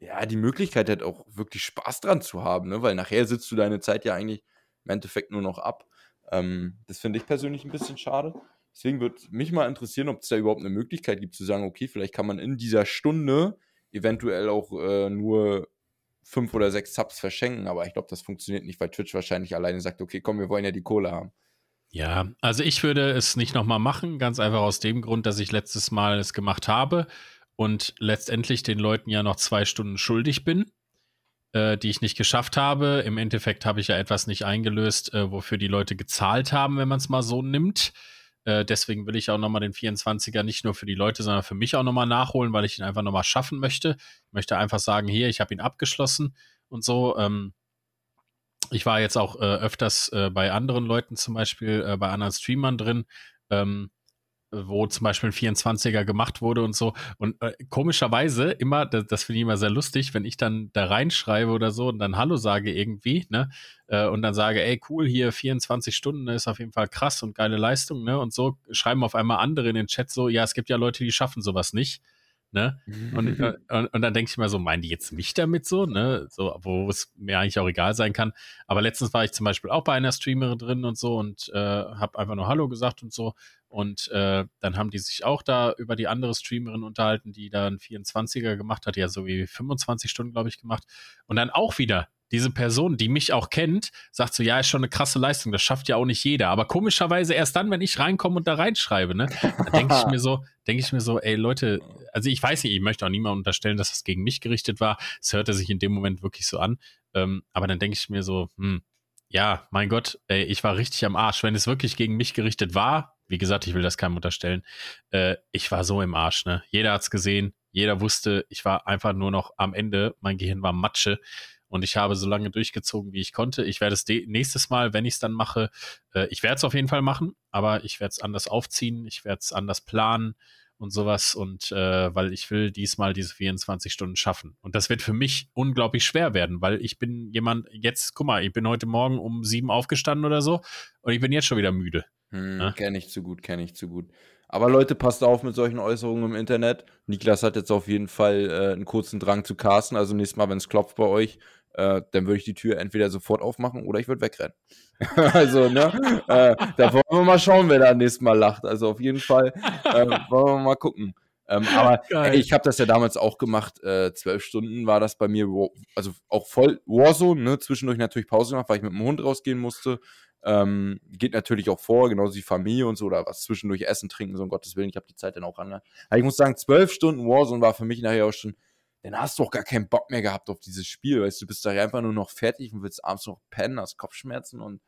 ja, die Möglichkeit hat auch wirklich Spaß dran zu haben, ne? Weil nachher sitzt du deine Zeit ja eigentlich im Endeffekt nur noch ab. Ähm, das finde ich persönlich ein bisschen schade. Deswegen würde mich mal interessieren, ob es da überhaupt eine Möglichkeit gibt zu sagen, okay, vielleicht kann man in dieser Stunde eventuell auch äh, nur fünf oder sechs Subs verschenken, aber ich glaube, das funktioniert nicht, weil Twitch wahrscheinlich alleine sagt, okay, komm, wir wollen ja die Kohle haben. Ja, also ich würde es nicht nochmal machen, ganz einfach aus dem Grund, dass ich letztes Mal es gemacht habe und letztendlich den Leuten ja noch zwei Stunden schuldig bin, äh, die ich nicht geschafft habe. Im Endeffekt habe ich ja etwas nicht eingelöst, äh, wofür die Leute gezahlt haben, wenn man es mal so nimmt. Äh, deswegen will ich auch nochmal den 24er nicht nur für die Leute, sondern für mich auch nochmal nachholen, weil ich ihn einfach nochmal schaffen möchte. Ich möchte einfach sagen, hier, ich habe ihn abgeschlossen und so. Ähm, ich war jetzt auch äh, öfters äh, bei anderen Leuten, zum Beispiel äh, bei anderen Streamern drin, ähm, wo zum Beispiel ein 24er gemacht wurde und so. Und äh, komischerweise immer, das, das finde ich immer sehr lustig, wenn ich dann da reinschreibe oder so und dann Hallo sage irgendwie, ne? Äh, und dann sage, ey, cool, hier 24 Stunden ne, ist auf jeden Fall krass und geile Leistung, ne? Und so schreiben auf einmal andere in den Chat so, ja, es gibt ja Leute, die schaffen sowas nicht. Ne? Und, (laughs) äh, und, und dann denke ich mir so, meinen die jetzt mich damit so, ne? So, wo es mir eigentlich auch egal sein kann. Aber letztens war ich zum Beispiel auch bei einer Streamerin drin und so und äh, habe einfach nur Hallo gesagt und so. Und äh, dann haben die sich auch da über die andere Streamerin unterhalten, die da einen 24er gemacht hat, ja, so wie 25 Stunden, glaube ich, gemacht. Und dann auch wieder diese Person, die mich auch kennt, sagt so, ja, ist schon eine krasse Leistung, das schafft ja auch nicht jeder. Aber komischerweise erst dann, wenn ich reinkomme und da reinschreibe, ne, da denke ich mir so, (laughs) denke ich mir so, ey Leute, also ich weiß nicht, ich möchte auch niemand unterstellen, dass das gegen mich gerichtet war. Es hörte sich in dem Moment wirklich so an. Ähm, aber dann denke ich mir so, hm, ja, mein Gott, ey, ich war richtig am Arsch. Wenn es wirklich gegen mich gerichtet war, wie gesagt, ich will das keinem unterstellen, äh, ich war so im Arsch, ne? Jeder hat's gesehen, jeder wusste, ich war einfach nur noch am Ende, mein Gehirn war Matsche und ich habe so lange durchgezogen, wie ich konnte. Ich werde es nächstes Mal, wenn ich es dann mache, äh, ich werde es auf jeden Fall machen, aber ich werde es anders aufziehen, ich werde es anders planen und sowas und äh, weil ich will diesmal diese 24 Stunden schaffen. Und das wird für mich unglaublich schwer werden, weil ich bin jemand, jetzt, guck mal, ich bin heute Morgen um sieben aufgestanden oder so und ich bin jetzt schon wieder müde. Hm, Ja. Kenne ich zu gut, kenne ich zu gut. Aber Leute, passt auf mit solchen Äußerungen im Internet. Niklas hat jetzt auf jeden Fall äh, einen kurzen Drang zu casten. Also nächstes Mal, wenn es klopft bei euch, äh, dann würde ich die Tür entweder sofort aufmachen oder ich würde wegrennen. (laughs) also, ne? Äh, da wollen wir mal schauen, wer da nächstes Mal lacht. Also auf jeden Fall äh, (laughs) wollen wir mal gucken. Ähm, aber ey, ich habe das ja damals auch gemacht. Äh, zwölf Stunden war das bei mir, also auch voll Warzone, ne? Zwischendurch natürlich Pause gemacht, weil ich mit dem Hund rausgehen musste. Ähm, geht natürlich auch vor, genauso wie Familie und so, oder was zwischendurch essen, trinken, so um Gottes Willen. Ich habe die Zeit dann auch angehalten. Aber ich muss sagen, zwölf Stunden Warzone war für mich nachher auch schon, dann hast du auch gar keinen Bock mehr gehabt auf dieses Spiel, weißt du, du bist da einfach nur noch fertig und willst abends noch pennen, hast Kopfschmerzen und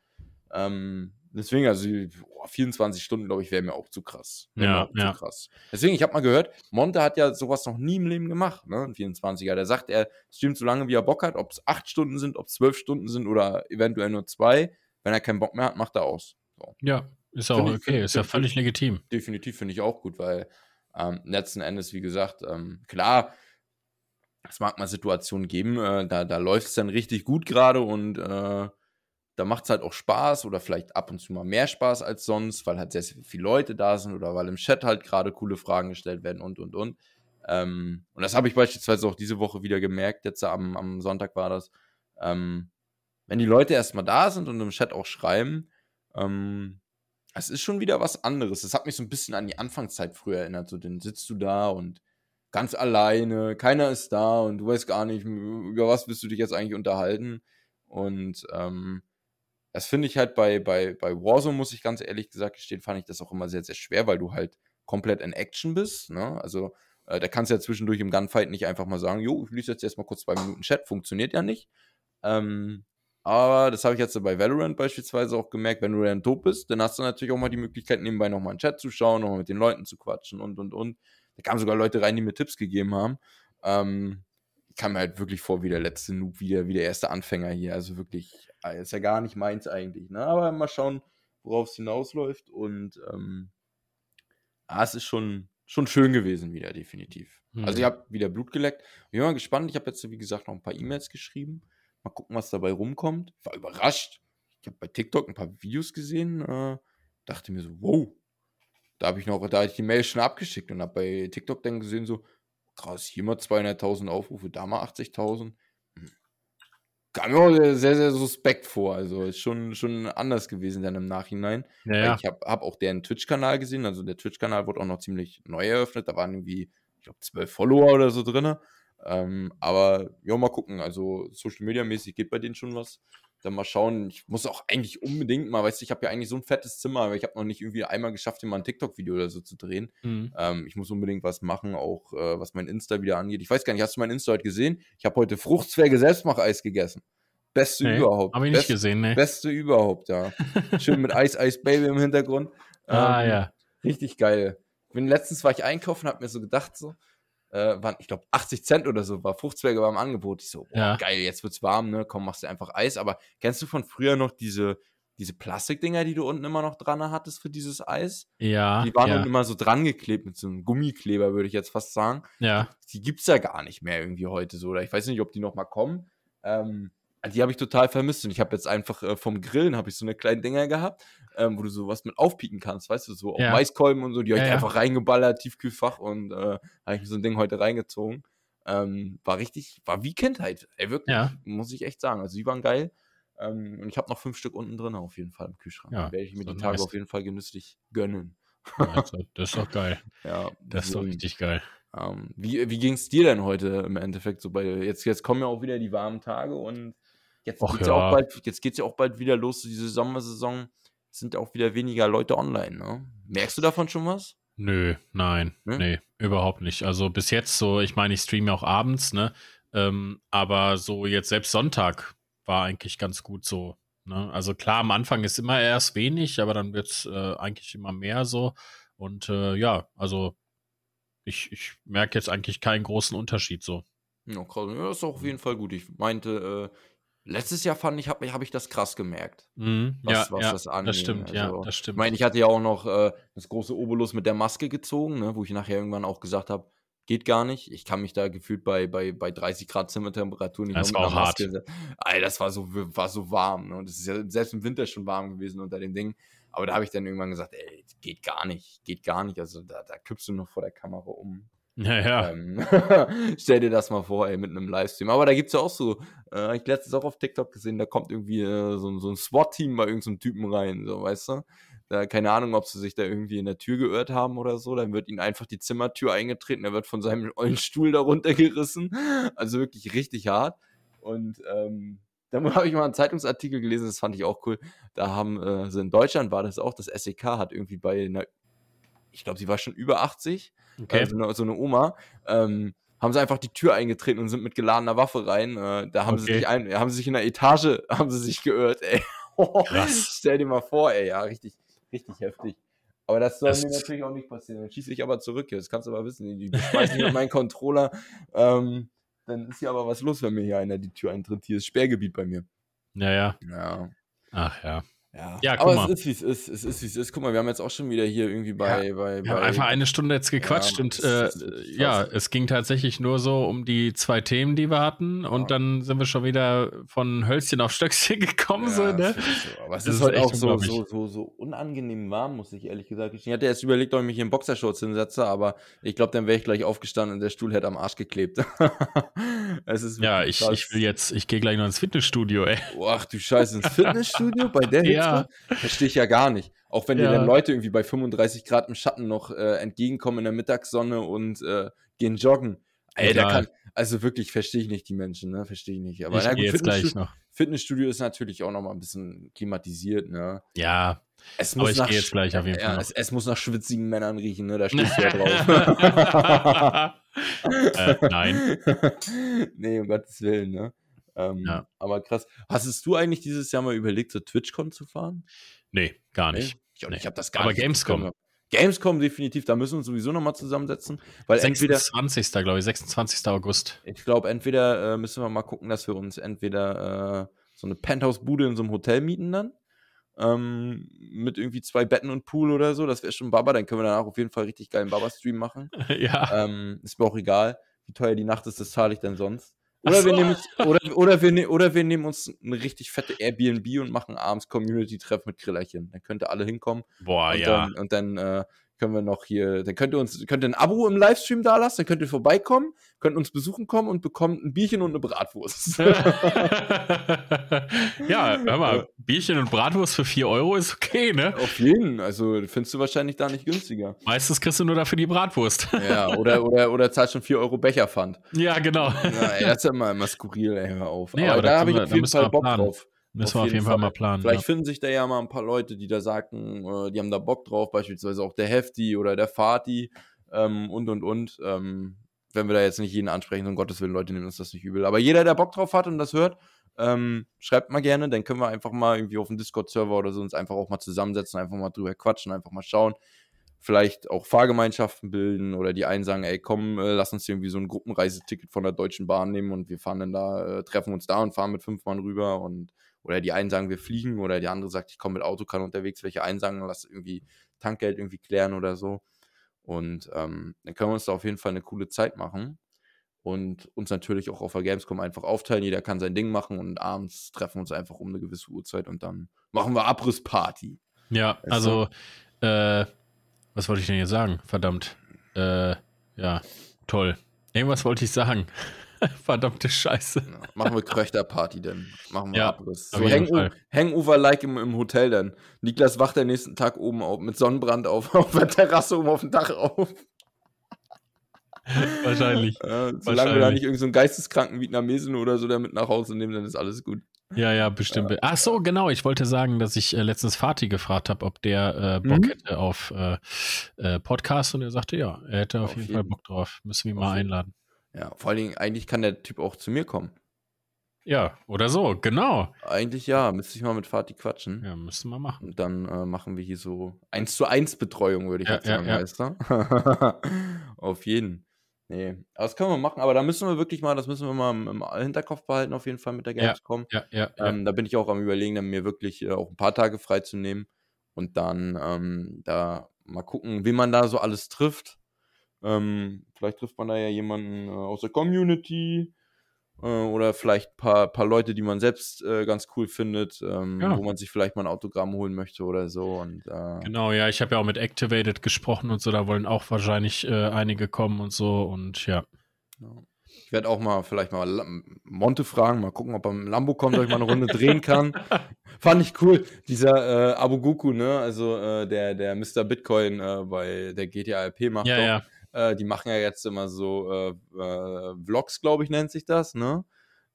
ähm, deswegen, also boah, 24 Stunden, glaube ich, wäre mir auch zu krass. Ja, auch ja. Zu krass. Deswegen, ich habe mal gehört, Monte hat ja sowas noch nie im Leben gemacht, ne, ein 24er. Der sagt, er streamt so lange, wie er Bock hat, ob es acht Stunden sind, ob es zwölf Stunden sind oder eventuell nur zwei. Wenn er keinen Bock mehr hat, macht er aus. So. Ja, Ist auch okay, ist ja völlig legitim. Definitiv finde ich auch gut, weil ähm, letzten Endes, wie gesagt, ähm, klar, es mag mal Situationen geben, äh, da, da läuft es dann richtig gut gerade und äh, da macht es halt auch Spaß oder vielleicht ab und zu mal mehr Spaß als sonst, weil halt sehr, sehr viele Leute da sind oder weil im Chat halt gerade coole Fragen gestellt werden und und und. Ähm, und das habe ich beispielsweise auch diese Woche wieder gemerkt, jetzt am, am Sonntag war das. Ähm, wenn die Leute erstmal da sind und im Chat auch schreiben, ähm, es ist schon wieder was anderes. Das hat mich so ein bisschen an die Anfangszeit früher erinnert. So, dann sitzt du da und ganz alleine, keiner ist da und du weißt gar nicht, über was willst du dich jetzt eigentlich unterhalten. Und ähm, das finde ich halt bei, bei, bei Warzone, muss ich ganz ehrlich gesagt gestehen, fand ich das auch immer sehr, sehr schwer, weil du halt komplett in Action bist. Ne? Also äh, da kannst du ja zwischendurch im Gunfight nicht einfach mal sagen, jo, ich lese jetzt erstmal kurz zwei Minuten Chat, funktioniert ja nicht. Ähm, aber das habe ich jetzt bei Valorant beispielsweise auch gemerkt, wenn du dann tot bist, dann hast du natürlich auch mal die Möglichkeit, nebenbei nochmal einen Chat zu schauen, nochmal mit den Leuten zu quatschen und und und. Da kamen sogar Leute rein, die mir Tipps gegeben haben. Ähm, ich kam mir halt wirklich vor wie der letzte Noob, wie der, wie der erste Anfänger hier. Also wirklich, äh, ist ja gar nicht meins eigentlich. Ne? Aber mal schauen, worauf es hinausläuft. Und ähm, ah, es ist schon, schon schön gewesen wieder, definitiv. Mhm. Also ich habe wieder Blut geleckt. Ich bin mal gespannt. Ich habe jetzt, wie gesagt, noch ein paar E-Mails geschrieben. Mal gucken, was dabei rumkommt. Ich war überrascht. Ich habe bei TikTok ein paar Videos gesehen. Äh, dachte mir so, wow. Da habe ich noch, da ich die Mail schon abgeschickt und habe bei TikTok dann gesehen, so, krass, hier mal 200.000 Aufrufe, da mal 80.000. Hm. Kam mir auch sehr, sehr suspekt vor. Also ist schon, schon anders gewesen dann im Nachhinein. Ja, ja. Ich habe hab auch deren Twitch-Kanal gesehen. Also der Twitch-Kanal wurde auch noch ziemlich neu eröffnet. Da waren irgendwie, ich glaube, zwölf Follower oder so drin. Ähm, aber ja, mal gucken. Also Social Media mäßig geht bei denen schon was. Dann mal schauen. Ich muss auch eigentlich unbedingt mal, weißt du, ich habe ja eigentlich so ein fettes Zimmer, aber ich habe noch nicht irgendwie einmal geschafft, hier mal ein TikTok-Video oder so zu drehen. Mhm. Ähm, ich muss unbedingt was machen, auch äh, was mein Insta wieder angeht. Ich weiß gar nicht, hast du mein Insta heute gesehen? Ich habe heute Fruchtzwerge Selbstmacheis gegessen. Beste nee, überhaupt. Habe ich nicht gesehen, ne? Beste überhaupt, ja. (laughs) Schön mit Ice Ice Baby im Hintergrund. ah, ähm, ja. Richtig geil. Bin, letztens war ich einkaufen, habe mir so gedacht, so, äh, waren, ich glaube, 80 Cent oder so, war Fruchtzwerge beim Angebot. Ich so, boah, ja. geil, jetzt wird's warm, ne? Komm, machst du einfach Eis. Aber kennst du von früher noch diese, diese Plastikdinger, die du unten immer noch dran hattest für dieses Eis? Ja. Die waren ja. immer so dran geklebt mit so einem Gummikleber, würde ich jetzt fast sagen. Ja. Die gibt's ja gar nicht mehr irgendwie heute so. Oder ich weiß nicht, ob die noch mal kommen. Ähm, die habe ich total vermisst und ich habe jetzt einfach äh, vom Grillen habe ich so eine kleine Dinger gehabt, ähm, wo du sowas mit aufpieken kannst, weißt du, so ja. Maiskolben und so, die habe ich ja, einfach reingeballert, Tiefkühlfach und äh, habe ich so ein Ding heute reingezogen. Ähm, war richtig, war wie Kindheit, ey, wirklich, ja. muss ich echt sagen. Also die waren geil. Ähm, und ich habe noch fünf Stück unten drin auf jeden Fall im Kühlschrank. Ja, werde ich mir so die Tage nice. auf jeden Fall genüsslich gönnen. das ist doch geil. (laughs) Ja, das ist doch richtig geil. Ähm, wie wie ging es dir denn heute im Endeffekt so bei jetzt jetzt kommen ja auch wieder die warmen Tage und Jetzt geht es ja. auch bald, jetzt geht's ja auch bald wieder los, diese Sommersaison. Sind auch wieder weniger Leute online, ne? Merkst du davon schon was? Nö, nein, hm? nee, überhaupt nicht. Also bis jetzt so, ich meine, ich streame auch abends, ne? Ähm, aber so jetzt selbst Sonntag war eigentlich ganz gut so. Ne? Also klar, am Anfang ist immer erst wenig, aber dann wird es äh, eigentlich immer mehr so. Und äh, ja, also ich, ich merke jetzt eigentlich keinen großen Unterschied so. Ja, krass. Ja, das ist auch auf jeden Fall gut. Ich meinte, äh, Letztes Jahr fand ich, habe hab ich das krass gemerkt. Mhm, was, ja, was ja, das angeht. Das stimmt, also, ja, das stimmt. Ich meine, ich hatte ja auch noch äh, das große Obolus mit der Maske gezogen, ne, wo ich nachher irgendwann auch gesagt habe, geht gar nicht. Ich kann mich da gefühlt bei, bei, bei 30 Grad Zimmertemperatur nicht das war auch hart. Ey, das war so, war so warm. Ne? Und es ist ja selbst im Winter schon warm gewesen unter dem Ding. Aber da habe ich dann irgendwann gesagt, ey, geht gar nicht, geht gar nicht. Also da, da kippst du noch vor der Kamera um. Ja, ja. Ähm, (laughs) stell dir das mal vor, ey, mit einem Livestream. Aber da gibt es ja auch so, äh, ich letztens auch auf TikTok gesehen, da kommt irgendwie äh, so, so ein SWAT-Team bei irgendeinem so Typen rein, so, weißt du? Da, keine Ahnung, ob sie sich da irgendwie in der Tür geirrt haben oder so. Dann wird ihnen einfach die Zimmertür eingetreten, er wird von seinem (laughs) ollen Stuhl darunter gerissen. Also wirklich richtig hart. Und ähm, dann (laughs) habe ich mal einen Zeitungsartikel gelesen, das fand ich auch cool. Da haben, äh, also in Deutschland war das auch, das SEK hat irgendwie bei einer, ich glaube, sie war schon über 80, okay. äh, so, eine, so, eine, Oma, ähm, haben sie einfach die Tür eingetreten und sind mit geladener Waffe rein. Äh, da haben okay. sie sich ein, haben sie sich in der Etage, (laughs) haben sie sich geirrt, ey. Krass. (laughs) Stell dir mal vor, ey, ja, richtig, richtig heftig. Aber das soll das mir natürlich auch nicht passieren. Dann schieße ich aber zurück hier. Das kannst du aber wissen. Die schmeißen hier meinen Controller. Ähm, dann ist hier aber was los, wenn mir hier einer die Tür eintritt. Hier ist Sperrgebiet bei mir. Ja, ja. Ja. Ach ja. Ja, Ja, guck aber mal. es ist, wie es ist. Es ist, wie es ist. Guck mal, wir haben jetzt auch schon wieder hier irgendwie bei. bei, Wir haben bei einfach eine Stunde jetzt gequatscht Ja, und äh, ja, es ging tatsächlich nur so um die zwei Themen, die wir hatten und Ja. dann sind wir schon wieder von Hölzchen auf Stöckchen (laughs) gekommen. Ja, so, ne? so. Aber es Das ist ist heute echt auch so, so, so, so unangenehm warm, muss ich ehrlich gesagt gestehen. Ich hatte erst überlegt, ob ich mich in Boxershorts hinsetze, aber ich glaube, dann wäre ich gleich aufgestanden und der Stuhl hätte am Arsch geklebt. (laughs) es ist Ja, ich, krass. ich will jetzt, ich gehe gleich noch ins Fitnessstudio, ey. Oh, Ach du Scheiße, ins Fitnessstudio bei der (laughs) Hitze? Ja. Verstehe ich ja gar nicht. Auch wenn dir Ja. dann Leute irgendwie bei 35 Grad im Schatten noch äh, entgegenkommen in der Mittagssonne und äh, gehen joggen. Ey, da kann, also wirklich verstehe ich nicht die Menschen, ne? Verstehe ich nicht. Aber ich na gut, jetzt gleich Fitnessstudio, noch. Fitnessstudio ist natürlich auch noch mal ein bisschen klimatisiert, ne? Ja, Es ich nach jetzt gleich auf jeden ja, Fall noch. Es, es muss nach schwitzigen Männern riechen, ne? Da stehst du ja (laughs) drauf. äh, nein. (laughs) nee, um Gottes Willen, ne? Ähm, Ja. Aber krass. Hast du eigentlich dieses Jahr mal überlegt, zur TwitchCon zu fahren? Nee, gar nicht. Nee, Ich, Nee. ich habe das gar Aber nicht. Gamescom. Gamescom definitiv, da müssen wir uns sowieso nochmal zusammensetzen. Weil entweder, 26. glaube ich, 26. August. ich glaube, entweder äh, müssen wir mal gucken, dass wir uns entweder äh, so eine Penthouse-Bude in so einem Hotel mieten dann. Ähm, mit irgendwie zwei Betten und Pool oder so. Das wäre schon Baba. Dann können wir danach auf jeden Fall richtig geilen Baba-Stream machen. (laughs) ja. Ähm, ist mir auch egal, wie teuer die Nacht ist, das zahle ich dann sonst. (laughs) Oder, wir nehmen uns, oder, oder, wir, oder wir nehmen uns eine richtig fette Airbnb und machen abends Community-Treff mit Grillerchen. Dann könnt ihr alle hinkommen. Boah, und ja. dann, und dann äh, können wir noch hier, dann könnt ihr uns, könnt ihr ein Abo im Livestream da lassen, dann könnt ihr vorbeikommen, könnt uns besuchen kommen und bekommt ein Bierchen und eine Bratwurst. (laughs) (laughs) ja, hör mal, Bierchen und Bratwurst für 4 Euro ist okay, ne? Auf jeden, also findest du wahrscheinlich da nicht günstiger. Meistens kriegst du nur dafür die Bratwurst. (laughs) Ja, oder, oder, oder zahlst schon 4 Euro Becherpfand. ja, genau. Ja, ey, das ist ja immer, immer skurril, ey, hör auf. Nee, aber, aber da habe ich auf jeden Fall Bock planen. drauf. Müssen wir auf jeden jeden Fall Fall. mal planen. Vielleicht Ja. finden sich da ja mal ein paar Leute, die da sagen, äh, die haben da Bock drauf, beispielsweise auch der Hefti oder der Fati ähm, und und und. Ähm, wenn wir da jetzt nicht jeden ansprechen, um Gottes Willen, Leute nehmen uns das nicht übel. Aber jeder, der Bock drauf hat und das hört, ähm, schreibt mal gerne, dann können wir einfach mal irgendwie auf dem Discord-Server oder so uns einfach auch mal zusammensetzen, einfach mal drüber quatschen, einfach mal schauen. Vielleicht auch Fahrgemeinschaften bilden oder die einen sagen, ey, komm, äh, lass uns irgendwie so ein Gruppenreiseticket von der Deutschen Bahn nehmen und wir fahren dann da, äh, treffen uns da und fahren mit fünf Mann rüber und oder die einen sagen, wir fliegen, oder die andere sagt, ich komme mit Auto, kann unterwegs welche einen sagen, lass irgendwie Tankgeld irgendwie klären oder so. Und ähm, dann können wir uns da auf jeden Fall eine coole Zeit machen und uns natürlich auch auf der Gamescom einfach aufteilen. Jeder kann sein Ding machen und abends treffen wir uns einfach um eine gewisse Uhrzeit und dann machen wir Abrissparty. Ja, Weißt also, äh, was wollte ich denn jetzt sagen? Verdammt. Äh, ja, toll. Irgendwas wollte ich sagen. (laughs) (laughs) Verdammte Scheiße. Ja, machen wir Kröchterparty dann. Machen wir Ja, Abriss. So Fall. Hangover-like im, im Hotel dann. Niklas wacht am nächsten Tag oben auf, mit Sonnenbrand auf, (laughs) auf der Terrasse oben auf dem Dach auf. Wahrscheinlich. Äh, solange wir da nicht irgendeinen so einen geisteskranken Vietnamesen oder so damit nach Hause nehmen, dann ist alles gut. Ja, ja, bestimmt. Ach so, genau. Ich wollte sagen, dass ich äh, letztens Fatih gefragt habe, ob der äh, Bock Mhm. hätte auf äh, äh, Podcast und er sagte, ja, er hätte auf, Auf jeden Fall jeden. Bock drauf. Müssen wir ihn mal jeden. einladen. Ja, vor allen Dingen, eigentlich kann der Typ auch zu mir kommen. Ja, oder so, genau. Eigentlich ja, müsste ich mal mit Fatih quatschen. Ja, müssen wir machen. Und dann äh, machen wir hier so 1 zu 1 Betreuung, würde ich Ja, jetzt ja, sagen, ja. du? (laughs) auf jeden. Nee, aber das können wir machen, aber da müssen wir wirklich mal, das müssen wir mal im, Hinterkopf behalten, auf jeden Fall mit der Ja, Gamescom. Ja, ja, ja. Ähm, da bin ich auch am überlegen, dann mir wirklich äh, auch ein paar Tage freizunehmen und dann ähm, da mal gucken, wie man da so alles trifft. Ähm, vielleicht trifft man da ja jemanden äh, aus der Community äh, oder vielleicht ein paar, paar Leute, die man selbst äh, ganz cool findet, ähm, Ja. wo man sich vielleicht mal ein Autogramm holen möchte oder so. Und äh, Genau, ja, ich habe ja auch mit Activated gesprochen und so, da wollen auch wahrscheinlich äh, einige kommen und so und ja. Ja. Ich werde auch mal vielleicht mal Lam- Monte fragen, mal gucken, ob er mit dem Lambo kommt, ob ich mal eine Runde drehen kann. (laughs) Fand ich cool. Dieser äh, Abu Guku, ne, also äh, der, der Mr. Bitcoin bei der GTA RP macht Ja, doch. ja. Äh, die machen ja jetzt immer so äh, äh, Vlogs, glaube ich, nennt sich das, ne?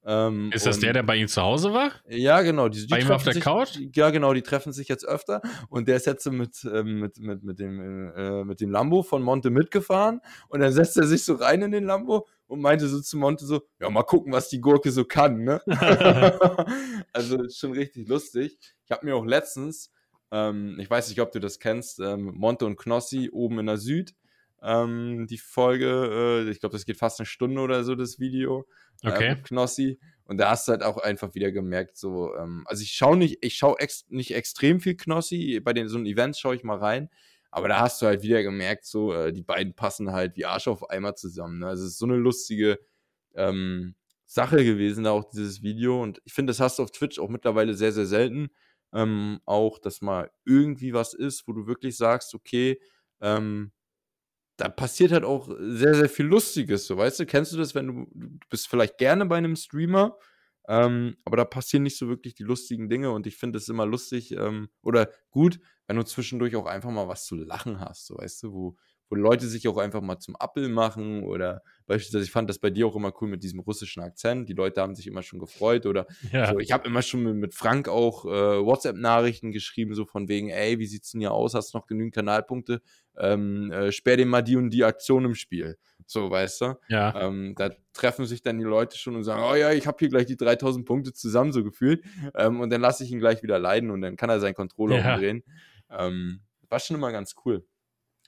Ähm, Ist das der, der bei ihm zu Hause war? ja, genau. Die, die Bei ihm auf der sich, Couch? Ja, genau, die treffen sich jetzt öfter. Und der ist jetzt mit, ähm, mit, mit, mit, dem, äh, mit dem Lambo von Monte mitgefahren. Und dann setzt er sich so rein in den Lambo und meinte so zu Monte so, ja, mal gucken, was die Gurke so kann, ne? (laughs) also schon richtig lustig. Ich habe mir auch letztens, ähm, ich weiß nicht, ob du das kennst, ähm, Monte und Knossi oben in der Süd. Ähm, die Folge, äh, ich glaube, das geht fast eine Stunde oder so, das Video. Okay. Äh, Knossi. Und da hast du halt auch einfach wieder gemerkt, so, ähm, also ich schaue nicht, ich schaue ex nicht extrem viel Knossi, bei den so einen Events schaue ich mal rein, aber da hast du halt wieder gemerkt, so, äh, die beiden passen halt wie Arsch auf Eimer zusammen. Ne? Also es ist so eine lustige ähm, Sache gewesen, da auch dieses Video. Und ich finde, das hast du auf Twitch auch mittlerweile sehr, sehr selten. Ähm, auch, dass mal irgendwie was ist, wo du wirklich sagst, okay, ähm, da passiert halt auch sehr, sehr viel Lustiges, so weißt du, kennst du das, wenn du, du bist vielleicht gerne bei einem Streamer, ähm, aber da passieren nicht so wirklich die lustigen Dinge und ich finde es immer lustig ähm, oder gut, wenn du zwischendurch auch einfach mal was zu lachen hast, so weißt du, wo, wo Leute sich auch einfach mal zum Appel machen oder beispielsweise, ich fand das bei dir auch immer cool mit diesem russischen Akzent. Die Leute haben sich immer schon gefreut oder ja. so, ich habe immer schon mit, Frank auch äh, WhatsApp-Nachrichten geschrieben, so von wegen, ey, wie sieht's denn hier aus? Hast du noch genügend Kanalpunkte? Ähm, äh, sperr dir mal die und die Aktion im Spiel. So, weißt du? Ja. Ähm, da treffen sich dann die Leute schon und sagen, oh ja, ich habe hier gleich die 3000 Punkte zusammen, so gefühlt. Ähm, und dann lasse ich ihn gleich wieder leiden und dann kann er seinen Controller ja. umdrehen. Ähm, war schon immer ganz cool.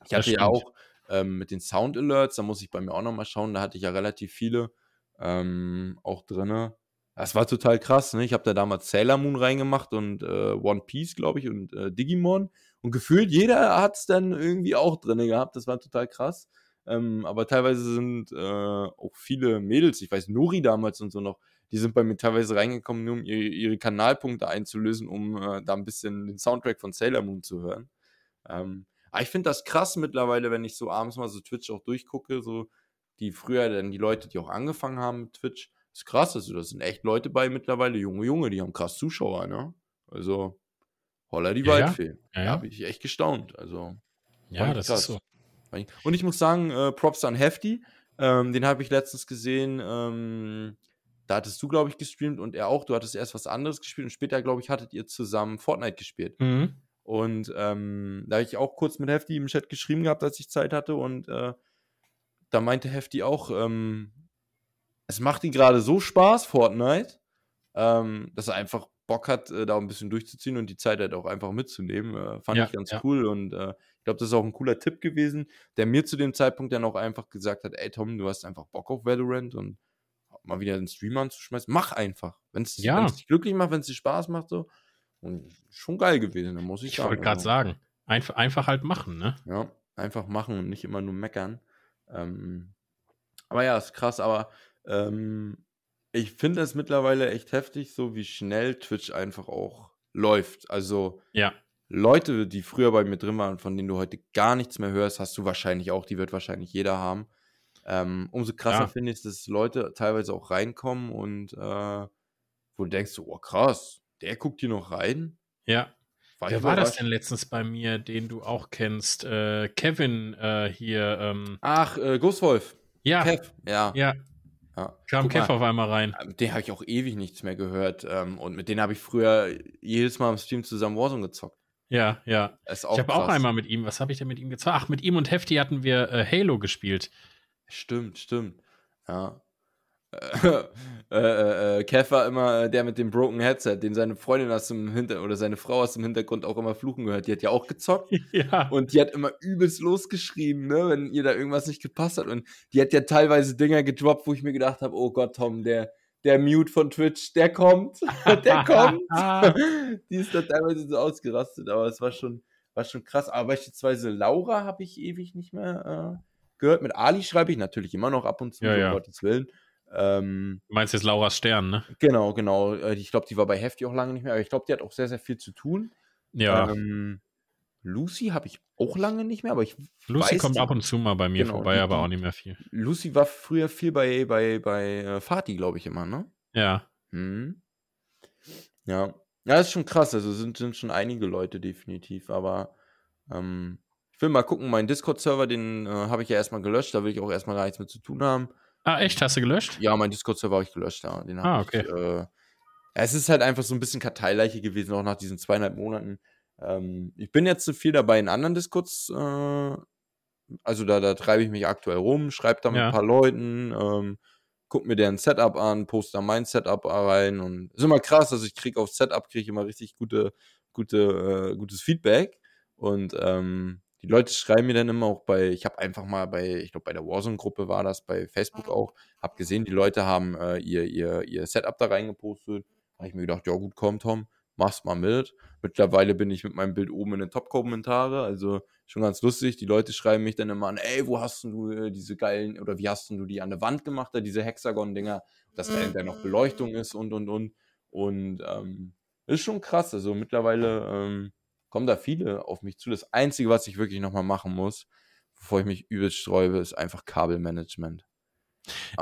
Ich hatte ja auch ähm, mit den Sound Alerts, da muss ich bei mir auch nochmal schauen, da hatte ich ja relativ viele ähm, auch drin. Das war total krass, ne? Ich habe da damals Sailor Moon reingemacht und äh, One Piece, glaube ich, und äh, Digimon. Und gefühlt jeder hat es dann irgendwie auch drin gehabt. Das war total krass. Ähm, aber teilweise sind äh, auch viele Mädels, ich weiß, Nori damals und so noch, die sind bei mir teilweise reingekommen, nur um ihre, ihre Kanalpunkte einzulösen, um äh, da ein bisschen den Soundtrack von Sailor Moon zu hören. Ähm, aber ich finde das krass mittlerweile, wenn ich so abends mal so Twitch auch durchgucke, so die früher dann die Leute, die auch angefangen haben mit Twitch, ist krass, also da sind echt Leute bei mittlerweile, junge Junge, die haben krass Zuschauer, ne? Also holla die ja, Waldfee. Ja, ja. Da habe ich echt gestaunt, also Ja, das krass. ist so. Und ich muss sagen, äh, Props an Hefty, ähm, den habe ich letztens gesehen, ähm, da hattest du, glaube ich, gestreamt und er auch. Du hattest erst was anderes gespielt und später, glaube ich, hattet ihr zusammen Fortnite gespielt. Mhm. Und ähm, da habe ich auch kurz mit Hefti im Chat geschrieben gehabt, als ich Zeit hatte. Und äh, da meinte Hefti auch, ähm, es macht ihm gerade so Spaß, Fortnite, ähm, dass er einfach Bock hat, äh, da ein bisschen durchzuziehen und die Zeit halt auch einfach mitzunehmen. Äh, fand ja, ich ganz ja. cool und äh, ich glaube, das ist auch ein cooler Tipp gewesen, der mir zu dem Zeitpunkt dann auch einfach gesagt hat: Ey, Tom, du hast einfach Bock auf Valorant und mal wieder einen Stream anzuschmeißen. Mach einfach. Wenn es ja. dich glücklich macht, wenn es dir Spaß macht, so und schon geil gewesen, da muss ich, ich sagen. Ich wollte gerade also. sagen, einfach, einfach halt machen, ne? Ja, einfach machen und nicht immer nur meckern. Ähm, aber ja, ist krass, aber ähm, ich finde es mittlerweile echt heftig, so wie schnell Twitch einfach auch läuft. Also ja. Leute, die früher bei mir drin waren, von denen du heute gar nichts mehr hörst, hast du wahrscheinlich auch, die wird wahrscheinlich jeder haben. Ähm, umso krasser ja. finde ich, dass Leute teilweise auch reinkommen und äh, wo du denkst, oh krass, der guckt hier noch rein? Ja. War Wer war das denn letztens bei mir, den du auch kennst? Äh, Kevin äh, hier. Ähm Ach, äh, Ghostwolf. Ja. Kev, ja. Ja. ja. Kam Kev auf einmal rein. Mit ähm, dem habe ich auch ewig nichts mehr gehört. Ähm, und mit denen habe ich früher jedes Mal im Stream zusammen Warzone gezockt. Ja, ja. ich habe auch einmal mit ihm, was habe ich denn mit ihm gezockt? Ach, mit ihm und Hefty hatten wir äh, Halo gespielt. Stimmt, stimmt. Ja. Äh, äh, äh, Kev war immer äh, der mit dem broken Headset, den seine Freundin aus dem Hintergrund oder seine Frau aus dem Hintergrund auch immer fluchen gehört. Die hat ja auch gezockt. (laughs) Ja. Und die hat immer übelst losgeschrieben, ne, wenn ihr da irgendwas nicht gepasst hat. Und die hat ja teilweise Dinger gedroppt, wo ich mir gedacht habe, oh Gott, Tom, der, der Mute von Twitch, der kommt. (laughs) der kommt. (laughs) die ist da teilweise so ausgerastet, aber es war schon, war schon krass. Aber beispielsweise Laura habe ich ewig nicht mehr äh, gehört. Mit Ali schreibe ich natürlich immer noch ab und zu, ja, um ja. Gottes Willen. Ähm, du meinst jetzt Laura Stern, ne? Genau, genau. Äh, ich glaube, die war bei Hefty auch lange nicht mehr, aber ich glaube, die hat auch sehr, sehr viel zu tun. Ja. Ähm, Lucy habe ich auch lange nicht mehr, aber ich Lucy weiß, kommt ab und zu mal bei mir genau, vorbei, die, aber auch nicht mehr viel. Lucy war früher viel bei, bei, bei äh, Fatih, glaube ich, immer, ne? Ja. Hm. Ja. Ja, das ist schon krass. Also sind, sind schon einige Leute definitiv, aber ähm, ich will mal gucken, meinen Discord-Server, den äh, habe ich ja erstmal gelöscht, da will ich auch erstmal gar nichts mit zu tun haben. Ah, echt? Hast du gelöscht? Ja, mein Discord-Server habe ich gelöscht, ja. Den ah, okay. Ich, äh, es ist halt einfach so ein bisschen Karteileiche gewesen, auch nach diesen zweieinhalb Monaten. Ähm, ich bin jetzt zu viel dabei in anderen Discords. Äh, also da, da treibe ich mich aktuell rum, schreibe da mit ja. ein paar Leuten, ähm, guck mir deren Setup an, poste da mein Setup rein und ist immer krass, also ich kriege auf Setup kriege ich immer richtig gute, gute, äh, gutes Feedback und ähm, die Leute schreiben mir dann immer auch bei, ich habe einfach mal bei, ich glaube bei der Warzone-Gruppe war das, bei Facebook auch, habe gesehen, die Leute haben äh, ihr, ihr, ihr Setup da reingepostet. Da habe ich mir gedacht, ja gut, komm Tom, mach's mal mit. Mittlerweile bin ich mit meinem Bild oben in den Top-Kommentare, also schon ganz lustig. Die Leute schreiben mich dann immer an, ey, wo hast du äh, diese geilen, oder wie hast du die an der Wand gemacht, da diese Hexagon-Dinger, dass da irgendwann noch Beleuchtung ist und und und. Und ähm, ist schon krass. Also mittlerweile ähm, kommen da viele auf mich zu. Das Einzige, was ich wirklich nochmal machen muss, bevor ich mich übelst sträube, ist einfach Kabelmanagement.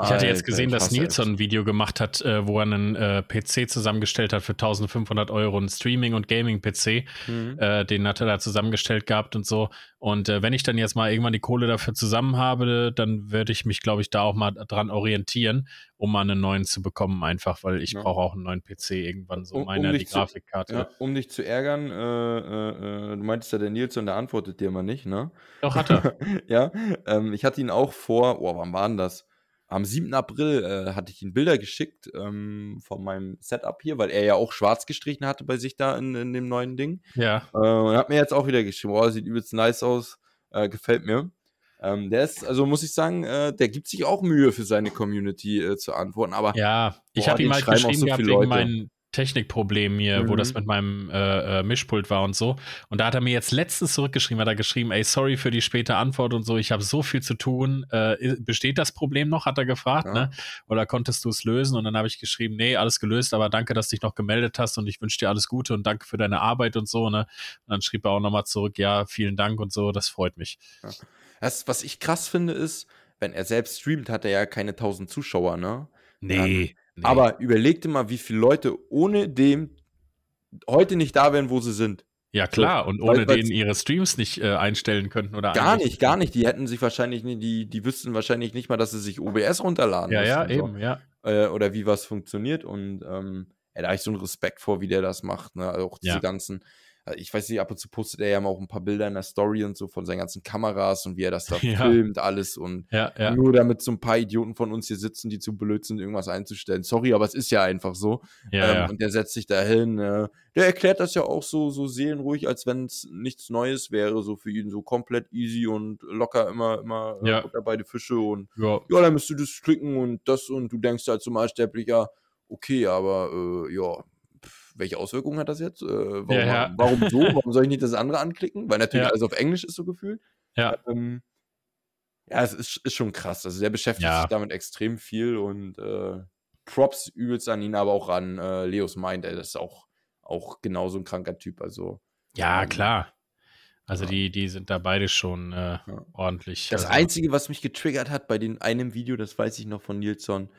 Ich hatte jetzt gesehen, dass Nilsson ein Video gemacht hat, äh, wo er einen äh, PC zusammengestellt hat für 1500 Euro, einen Streaming- und Gaming-PC. Mhm. Äh, den hat er da zusammengestellt gehabt und so. Und wenn ich dann jetzt mal irgendwann die Kohle dafür zusammen habe, dann werde ich mich, glaube ich, da auch mal dran orientieren, um mal einen neuen zu bekommen, einfach, weil ich ja. brauche auch einen neuen PC irgendwann, so um, meine, um die Grafikkarte. Ja, um dich zu ärgern, äh, äh, du meintest ja, der Nilsson, der antwortet dir mal nicht, ne? Doch, hat er. (laughs) ja, ähm, ich hatte ihn auch vor, oh, wann war denn das? Am 7. April äh, hatte ich ihm Bilder geschickt ähm, von meinem Setup hier, weil er ja auch schwarz gestrichen hatte bei sich da in, in dem neuen Ding. Ja. Äh, und hat mir jetzt auch wieder geschrieben, oh, sieht übelst nice aus, äh, gefällt mir. Ähm, der ist, also muss ich sagen, äh, der gibt sich auch Mühe für seine Community äh, zu antworten. Aber ja, ich habe ihm halt geschrieben so gehabt wegen meinen Technikproblem hier, mhm. wo das mhm. mit meinem äh, äh, Mischpult war und so. Und da hat er mir jetzt letztens zurückgeschrieben, hat er geschrieben, ey, sorry für die späte Antwort und so, ich habe so viel zu tun. Äh, besteht das Problem noch, hat er gefragt, ja. ne? Oder konntest du es lösen? Und dann habe ich geschrieben, nee, alles gelöst, aber danke, dass du dich noch gemeldet hast und ich wünsche dir alles Gute und danke für deine Arbeit und so, ne? Und dann schrieb er auch nochmal zurück, ja, vielen Dank und so, das freut mich. Ja. Das, was ich krass finde, ist, wenn er selbst streamt, hat er ja keine 1000 Zuschauer, ne? Nee. Ähm, Nee. Aber überleg dir mal, wie viele Leute ohne dem heute nicht da wären, wo sie sind. Ja, klar, so, und ohne weil, denen ihre Streams nicht äh, einstellen könnten oder Gar nicht, gar nicht. Die hätten sich wahrscheinlich nicht, die, die wüssten wahrscheinlich nicht mal, dass sie sich OBS runterladen. Ja, ja, eben, so. ja. Äh, oder wie was funktioniert. Und ähm, ja, da habe ich so einen Respekt vor, wie der das macht. Ne? Also auch diese ja. ganzen ich weiß nicht, ab und zu postet er ja mal auch ein paar Bilder in der Story und so von seinen ganzen Kameras und wie er das da (laughs) ja. filmt, alles und ja, ja. nur damit so ein paar Idioten von uns hier sitzen, die zu blöd sind, irgendwas einzustellen. Sorry, aber es ist ja einfach so. Ähm, und der setzt sich da hin. Äh, der erklärt das ja auch so, so seelenruhig, als wenn es nichts Neues wäre, so für ihn so komplett easy und locker immer, immer äh, ja. äh, beide Fische und ja. dann müsst du das klicken und das und du denkst halt zum Malsterblicher, okay, aber äh, ja, welche Auswirkungen hat das jetzt? Äh, warum, ja, ja. (laughs) warum, so? Warum soll ich nicht das andere anklicken? Weil natürlich ja. alles auf Englisch ist so gefühlt. Ja. Ähm, ja, es ist, ist schon krass. Also der beschäftigt sich damit extrem viel und äh, Props übelst an ihn, aber auch an äh, Leos Mind. Ey, das ist auch, auch genauso ein kranker Typ. Also. Ja, ähm, klar. Also die, die sind da beide schon äh, ordentlich. Das also. Einzige, was mich getriggert hat bei den einem Video, das weiß ich noch von Nilsson,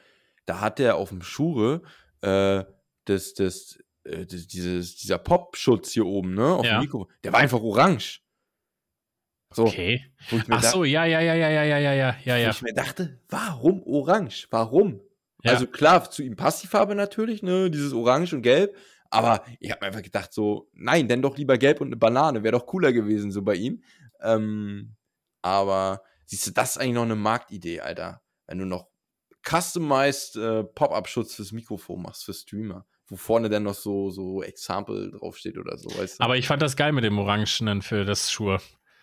da hat er auf dem Schure äh, das, das äh, dieses, dieser Popschutz hier oben, ne, auf ja. dem Mikro, der war einfach orange. So, okay. Ach so, ja, ja, ja, ja, ja, ja, ja, ja, ja. Wo ich mir dachte, warum orange? Warum? Ja. Also klar, zu ihm passt die Farbe natürlich, ne, dieses Orange und Gelb. Aber ich habe mir einfach gedacht, so, nein, denn doch lieber Gelb und eine Banane, wäre doch cooler gewesen, so bei ihm. Ähm, aber siehst du, das ist eigentlich noch eine Marktidee, Alter. Wenn du noch customized äh, Pop-Up-Schutz fürs Mikrofon machst, für Streamer wo vorne dann noch so, so Example draufsteht oder so, weißt du? Aber ich fand das geil mit dem Orangenen für das Schuhe.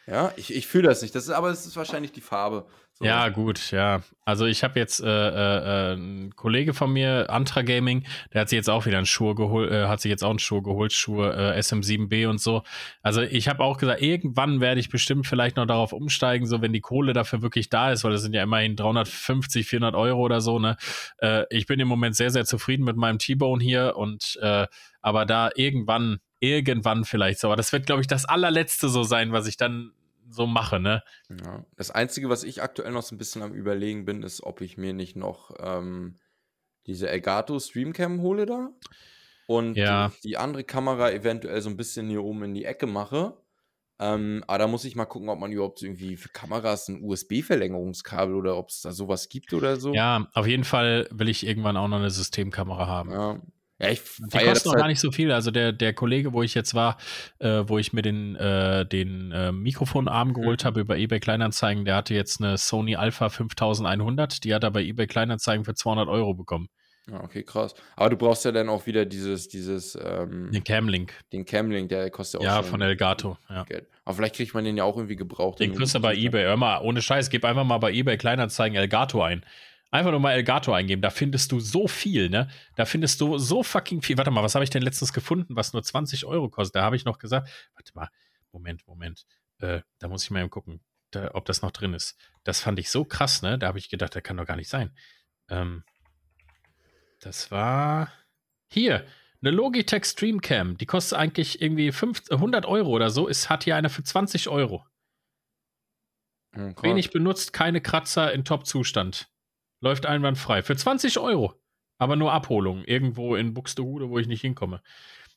Ja, ich, ich fühle das nicht. Das ist, aber es ist wahrscheinlich die Farbe. So. Ja, gut, ja. Also ich habe jetzt äh, äh, äh, ein Kollege von mir, Antra Gaming, der hat sich jetzt auch wieder einen Schuh geholt, äh, hat sich jetzt auch einen Schuh geholt, Schuhe äh, SM7B und so. Also ich habe auch gesagt, irgendwann werde ich bestimmt vielleicht noch darauf umsteigen, so wenn die Kohle dafür wirklich da ist, weil das sind ja immerhin 350, 400 Euro oder so. Ne, äh, ich bin im Moment sehr, sehr zufrieden mit meinem T-Bone hier und äh, aber da irgendwann irgendwann vielleicht so. Aber das wird, glaube ich, das allerletzte so sein, was ich dann so mache, ne? Ja. Das Einzige, was ich aktuell noch so ein bisschen am Überlegen bin, ist, ob ich mir nicht noch ähm, diese Elgato Streamcam hole da und ja. die, andere Kamera eventuell so ein bisschen hier oben in die Ecke mache. Ähm, aber da muss ich mal gucken, ob man überhaupt irgendwie für Kameras ein USB-Verlängerungskabel oder ob es da sowas gibt oder so. Ja, auf jeden Fall will ich irgendwann auch noch eine Systemkamera haben. Ja, ja, ich die kosten auch gar nicht so viel. Also der, der Kollege, wo ich jetzt war, äh, wo ich mir den, äh, den äh, Mikrofonarm mhm. geholt mhm. habe über eBay Kleinanzeigen, der hatte jetzt eine Sony Alpha 5100. Die hat er bei eBay Kleinanzeigen für 200 Euro bekommen. Ja, okay, krass. Aber du brauchst ja dann auch wieder dieses, dieses, ähm, Den Camlink. den Camlink, der kostet ja auch Ja, von Elgato. Ja. Geld. Aber vielleicht kriegt man den ja auch irgendwie gebraucht. Den kriegst du bei eBay. Hör mal, ohne Scheiß, gib einfach mal bei eBay Kleinanzeigen Elgato ein. Einfach nur mal Elgato eingeben. Da findest du so viel, ne? Da findest du so fucking viel. Warte mal, was habe ich denn letztens gefunden, was nur 20 Euro kostet? Da habe ich noch gesagt, warte mal, Moment, Moment. Äh, da muss ich mal eben gucken, da, ob das noch drin ist. Das fand ich so krass, ne? Da habe ich gedacht, das kann doch gar nicht sein. Ähm, das war hier. Eine Logitech Streamcam, die kostet eigentlich irgendwie 5, 100 Euro oder so, ist, hat hier eine für 20 Euro. Krass. Wenig benutzt, keine Kratzer in Top-Zustand. Läuft einwandfrei. Für 20 Euro. Aber nur Abholung. Irgendwo in Buxtehude, wo ich nicht hinkomme.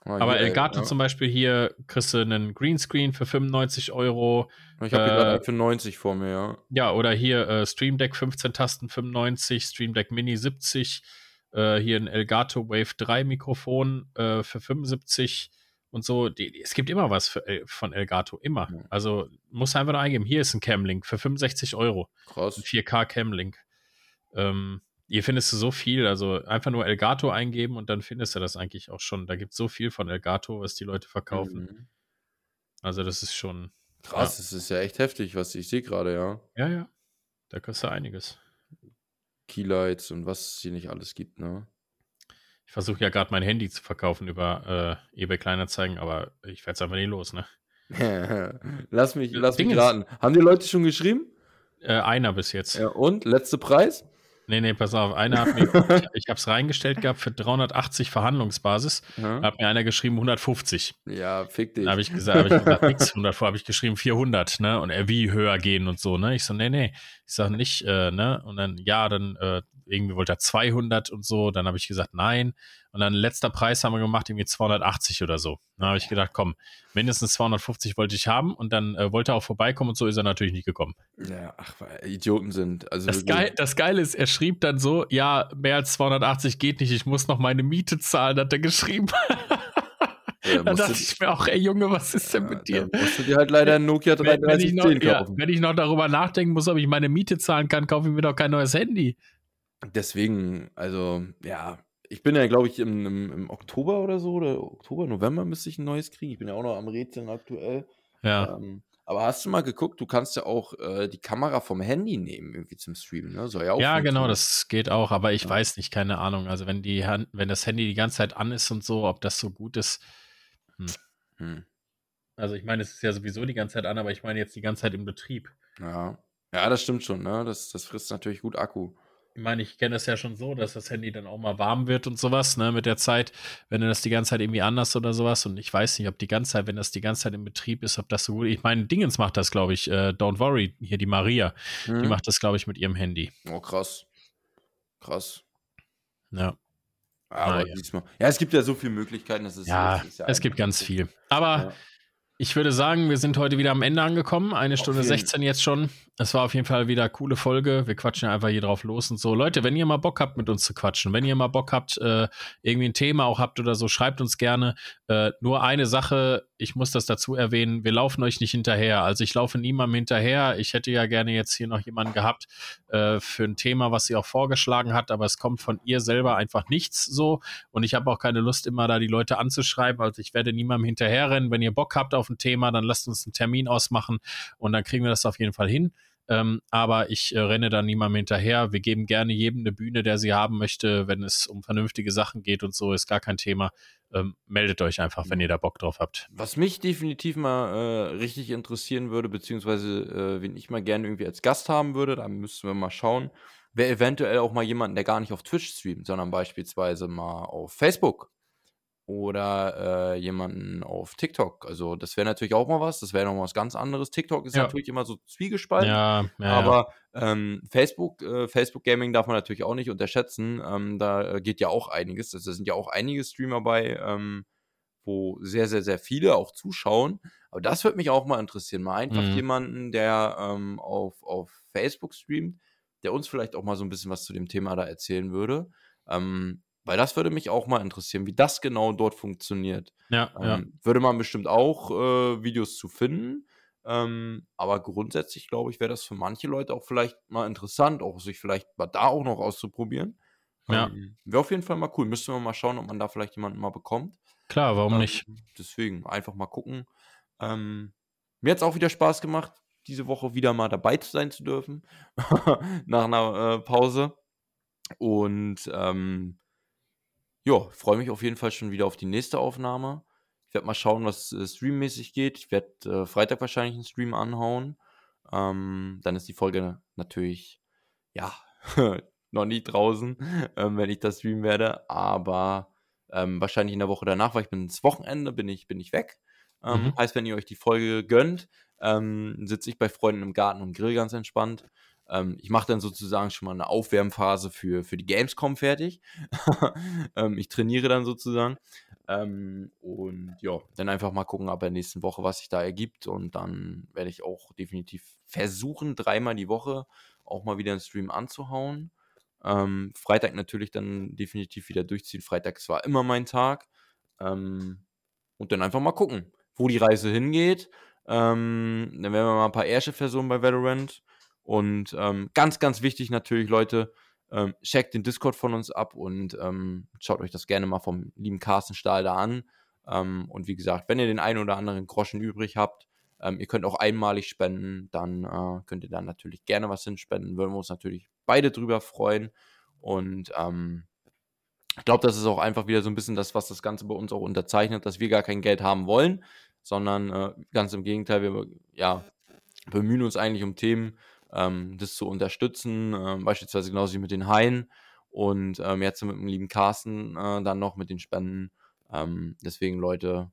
Ah, Aber Elgato ja. zum Beispiel hier kriegst du einen Greenscreen für 95 Euro. Ich habe äh, gerade für 90 vor mir, ja. Ja, oder hier äh, Stream Deck 15 Tasten 95, Stream Deck Mini 70. Äh, hier ein Elgato Wave 3 Mikrofon äh, für 75 und so. Die, es gibt immer was für, El- von Elgato. Immer. Ja. Also muss einfach nur eingeben. Hier ist ein Cam-Link für 65 Euro. Krass. Ein 4K Cam-Link. Ähm, hier findest du so viel, also einfach nur Elgato eingeben und dann findest du das eigentlich auch schon. Da gibt es so viel von Elgato, was die Leute verkaufen. Mhm. Also das ist schon, Krass, das ist ja echt heftig, was ich sehe gerade, ja. ja, ja, da kriegst du einiges. Keylights und was es hier nicht alles gibt, ne? Ich versuche ja gerade mein Handy zu verkaufen über äh, eBay Kleinanzeigen, aber ich werde es einfach nicht los, ne? (laughs) lass mich, lass mich raten. Haben die Leute schon geschrieben? Äh, einer bis jetzt. Ja, und? Letzter Preis? Nee, nee, pass auf. Einer hat mir, (laughs) ich habe es reingestellt gehabt für 380 Verhandlungsbasis. Ja, Hat mir einer geschrieben 150. ja fick dich. Da habe ich gesagt, hab ich gesagt (laughs) nix, 100 vor, habe ich geschrieben 400, ne? Und er wie höher gehen und so, ne? Ich so, nee, nee. Ich sage nicht, äh, ne? Und dann, ja, dann äh, irgendwie wollte er 200 und so. Dann habe ich gesagt, nein. Und dann letzter Preis haben wir gemacht, irgendwie 280 oder so. Dann habe ich gedacht, komm, mindestens 250 wollte ich haben. Und dann äh, wollte er auch vorbeikommen und so ist er natürlich nicht gekommen. ja, ach, weil Idioten sind. Also Das. Geil, das Geile ist, er schrieb dann so, ja, mehr als 280 geht nicht, ich muss noch meine Miete zahlen, hat er geschrieben. Ja, (laughs) da dachte ich mir auch, ey Junge, was ist denn ja, mit dir? Musst du dir halt leider ein Nokia Wenn, wenn, ich noch, 3310 ja, kaufen. wenn ich noch darüber nachdenken muss, ob ich meine Miete zahlen kann, kaufe ich mir doch kein neues Handy. Deswegen, also, ja, ich bin ja, glaube ich, im, im, im Oktober oder so, oder Oktober, November müsste ich ein neues kriegen. Ich bin ja auch noch am Rätseln aktuell. Ja. Ähm, aber hast du mal geguckt, du kannst ja auch äh, die Kamera vom Handy nehmen, irgendwie zum Streamen, ne? Soll ja auch Ja, genau, das geht auch, aber ich Ja. weiß nicht, keine Ahnung. Also wenn die Hand, wenn das Handy die ganze Zeit an ist und so, ob das so gut ist. Hm. Also ich meine, es ist ja sowieso die ganze Zeit an, aber ich meine jetzt die ganze Zeit im Betrieb. Ja. ja, das stimmt schon, ne? Das, das frisst natürlich gut Akku. Ich meine, ich kenne das ja schon so, dass das Handy dann auch mal warm wird und sowas, ne, mit der Zeit, wenn du das die ganze Zeit irgendwie anders oder sowas. Und ich weiß nicht, ob die ganze Zeit, wenn das die ganze Zeit im Betrieb ist, ob das so gut ist. Ich meine, Dingens macht das, glaube ich. Äh, Don't worry, hier die Maria, die Hm? macht das, glaube ich, mit ihrem Handy. Oh, krass. Krass. Ja, Aber Ah, ja. diesmal. Ja, es gibt ja so viele Möglichkeiten, das ist ja ist es gibt ganz viel. Aber Ja. Ich würde sagen, wir sind heute wieder am Ende angekommen. Eine Stunde jeden. 16 jetzt schon. Es war auf jeden Fall wieder eine coole Folge. Wir quatschen einfach hier drauf los und so. Leute, wenn ihr mal Bock habt, mit uns zu quatschen, wenn ihr mal Bock habt, äh, irgendwie ein Thema auch habt oder so, schreibt uns gerne. Äh, nur eine Sache, ich muss das dazu erwähnen, wir laufen euch nicht hinterher. Also ich laufe niemandem hinterher. Ich hätte ja gerne jetzt hier noch jemanden gehabt äh, für ein Thema, was sie auch vorgeschlagen hat, aber es kommt von ihr selber einfach nichts so. Und ich habe auch keine Lust, immer da die Leute anzuschreiben. Also ich werde niemandem hinterherrennen. Wenn ihr Bock habt auf ein Thema, dann lasst uns einen Termin ausmachen und dann kriegen wir das auf jeden Fall hin. Ähm, aber ich äh, renne da niemandem hinterher. Wir geben gerne jedem eine Bühne, der sie haben möchte, wenn es um vernünftige Sachen geht und so, ist gar kein Thema. Ähm, meldet euch einfach, wenn ihr da Bock drauf habt. Was mich definitiv mal äh, richtig interessieren würde, beziehungsweise äh, wen ich mal gerne irgendwie als Gast haben würde, da müssten wir mal schauen, wäre eventuell auch mal jemand, der gar nicht auf Twitch streamt, sondern beispielsweise mal auf Facebook oder äh, jemanden auf TikTok. Also das wäre natürlich auch mal was, das wäre noch mal was ganz anderes. TikTok ist Ja. natürlich immer so zwiegespalten. Ja, ja. Aber ähm, Facebook, äh, Facebook Gaming darf man natürlich auch nicht unterschätzen. Ähm, da äh, geht ja auch einiges. Also, da sind ja auch einige Streamer bei, ähm, wo sehr, sehr, sehr viele auch zuschauen. Aber das würde mich auch mal interessieren. Mal einfach Mhm. jemanden, der ähm, auf, auf Facebook streamt, der uns vielleicht auch mal so ein bisschen was zu dem Thema da erzählen würde. Ähm, weil das würde mich auch mal interessieren, wie das genau dort funktioniert. ja, ja. Ähm, Würde man bestimmt auch äh, Videos zu finden. Ähm, aber grundsätzlich, glaube ich, wäre das für manche Leute auch vielleicht mal interessant, auch sich vielleicht mal da auch noch auszuprobieren. Ja. Ähm, Wäre auf jeden Fall mal cool. Müssten wir mal schauen, ob man da vielleicht jemanden mal bekommt. Klar, warum Ähm, nicht? Deswegen einfach mal gucken. Ähm, mir hat es auch wieder Spaß gemacht, diese Woche wieder mal dabei sein zu dürfen. (laughs) Nach einer äh, Pause. Und ähm, ja, freue mich auf jeden Fall schon wieder auf die nächste Aufnahme. Ich werde mal schauen, was äh, streammäßig geht. Ich werde äh, Freitag wahrscheinlich einen Stream anhauen. Ähm, dann ist die Folge natürlich, ja, (laughs) noch nie draußen, (laughs) ähm, wenn ich das streamen werde. Aber ähm, wahrscheinlich in der Woche danach, weil ich bin ins Wochenende, bin ich, bin ich weg. Ähm, Mhm. Heißt, wenn ihr euch die Folge gönnt, ähm, sitze ich bei Freunden im Garten und grill ganz entspannt. Ähm, ich mache dann sozusagen schon mal eine Aufwärmphase für, für die Gamescom fertig. (laughs) ähm, ich trainiere dann sozusagen. Ähm, und ja, dann einfach mal gucken, ab der nächsten Woche, was sich da ergibt. Und dann werde ich auch definitiv versuchen, dreimal die Woche auch mal wieder einen Stream anzuhauen. Ähm, Freitag natürlich dann definitiv wieder durchziehen. Freitag war immer mein Tag. Ähm, und dann einfach mal gucken, wo die Reise hingeht. Ähm, dann werden wir mal ein paar Ärsche versuchen bei Valorant. Und ähm, ganz, ganz wichtig natürlich, Leute, ähm, checkt den Discord von uns ab und ähm, schaut euch das gerne mal vom lieben Carsten Stahl da an. Ähm, und wie gesagt, wenn ihr den einen oder anderen Groschen übrig habt, ähm, ihr könnt auch einmalig spenden, dann äh, könnt ihr dann natürlich gerne was hinspenden. Würden wir uns natürlich beide drüber freuen. Und ähm, ich glaube, das ist auch einfach wieder so ein bisschen das, was das Ganze bei uns auch unterzeichnet, dass wir gar kein Geld haben wollen, sondern äh, ganz im Gegenteil, wir ja, bemühen uns eigentlich um Themen, ähm, das zu unterstützen, ähm, beispielsweise genauso wie mit den Haien und ähm, jetzt mit dem lieben Carsten äh, dann noch mit den Spenden. Ähm, deswegen, Leute,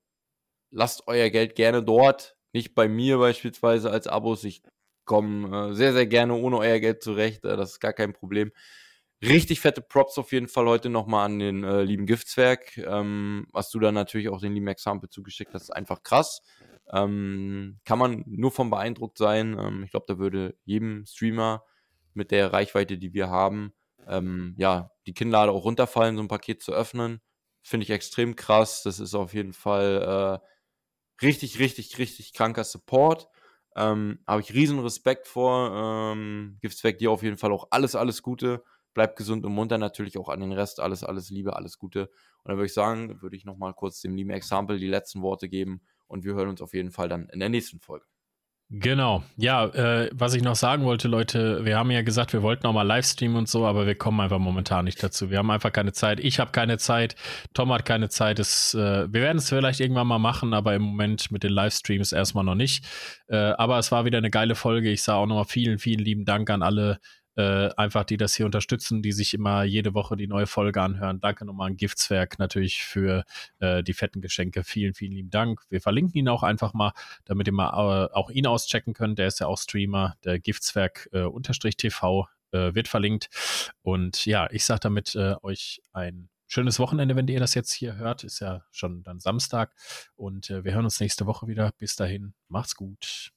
lasst euer Geld gerne dort, nicht bei mir beispielsweise als Abos. Ich komme äh, sehr, sehr gerne ohne euer Geld zurecht, äh, das ist gar kein Problem. Richtig fette Props auf jeden Fall heute nochmal an den äh, lieben Giftswerk, ähm, was du dann natürlich auch den lieben Example zugeschickt hast, einfach krass. Ähm, kann man nur von beeindruckt sein. Ähm, ich glaube, da würde jedem Streamer mit der Reichweite, die wir haben, ähm, ja, die Kinnlade auch runterfallen, so ein Paket zu öffnen. Finde ich extrem krass. Das ist auf jeden Fall äh, richtig, richtig, richtig kranker Support. Ähm, Habe ich riesen Respekt vor. Ähm, Giftswerk dir auf jeden Fall auch alles, alles Gute. Bleibt gesund und munter natürlich auch an den Rest. Alles, alles Liebe, alles Gute. Und dann würde ich sagen, würde ich nochmal kurz dem lieben Example die letzten Worte geben. Und wir hören uns auf jeden Fall dann in der nächsten Folge. Genau. Ja, äh, was ich noch sagen wollte, Leute, wir haben ja gesagt, wir wollten auch mal Livestreamen und so, aber wir kommen einfach momentan nicht dazu. Wir haben einfach keine Zeit. Ich habe keine Zeit. Tom hat keine Zeit. Es, äh, wir werden es vielleicht irgendwann mal machen, aber im Moment mit den Livestreams erstmal noch nicht. Äh, aber es war wieder eine geile Folge. Ich sage auch nochmal vielen, vielen lieben Dank an alle, äh, einfach die das hier unterstützen, die sich immer jede Woche die neue Folge anhören. Danke nochmal an Giftswerk natürlich für äh, die fetten Geschenke. Vielen, vielen lieben Dank. Wir verlinken ihn auch einfach mal, damit ihr mal äh, auch ihn auschecken könnt. Der ist ja auch Streamer, der Giftswerk äh, unterstrich TV äh, wird verlinkt. Und ja, ich sage damit äh, euch ein schönes Wochenende, wenn ihr das jetzt hier hört. Ist ja schon dann Samstag. Und wir hören uns nächste Woche wieder. Bis dahin, macht's gut.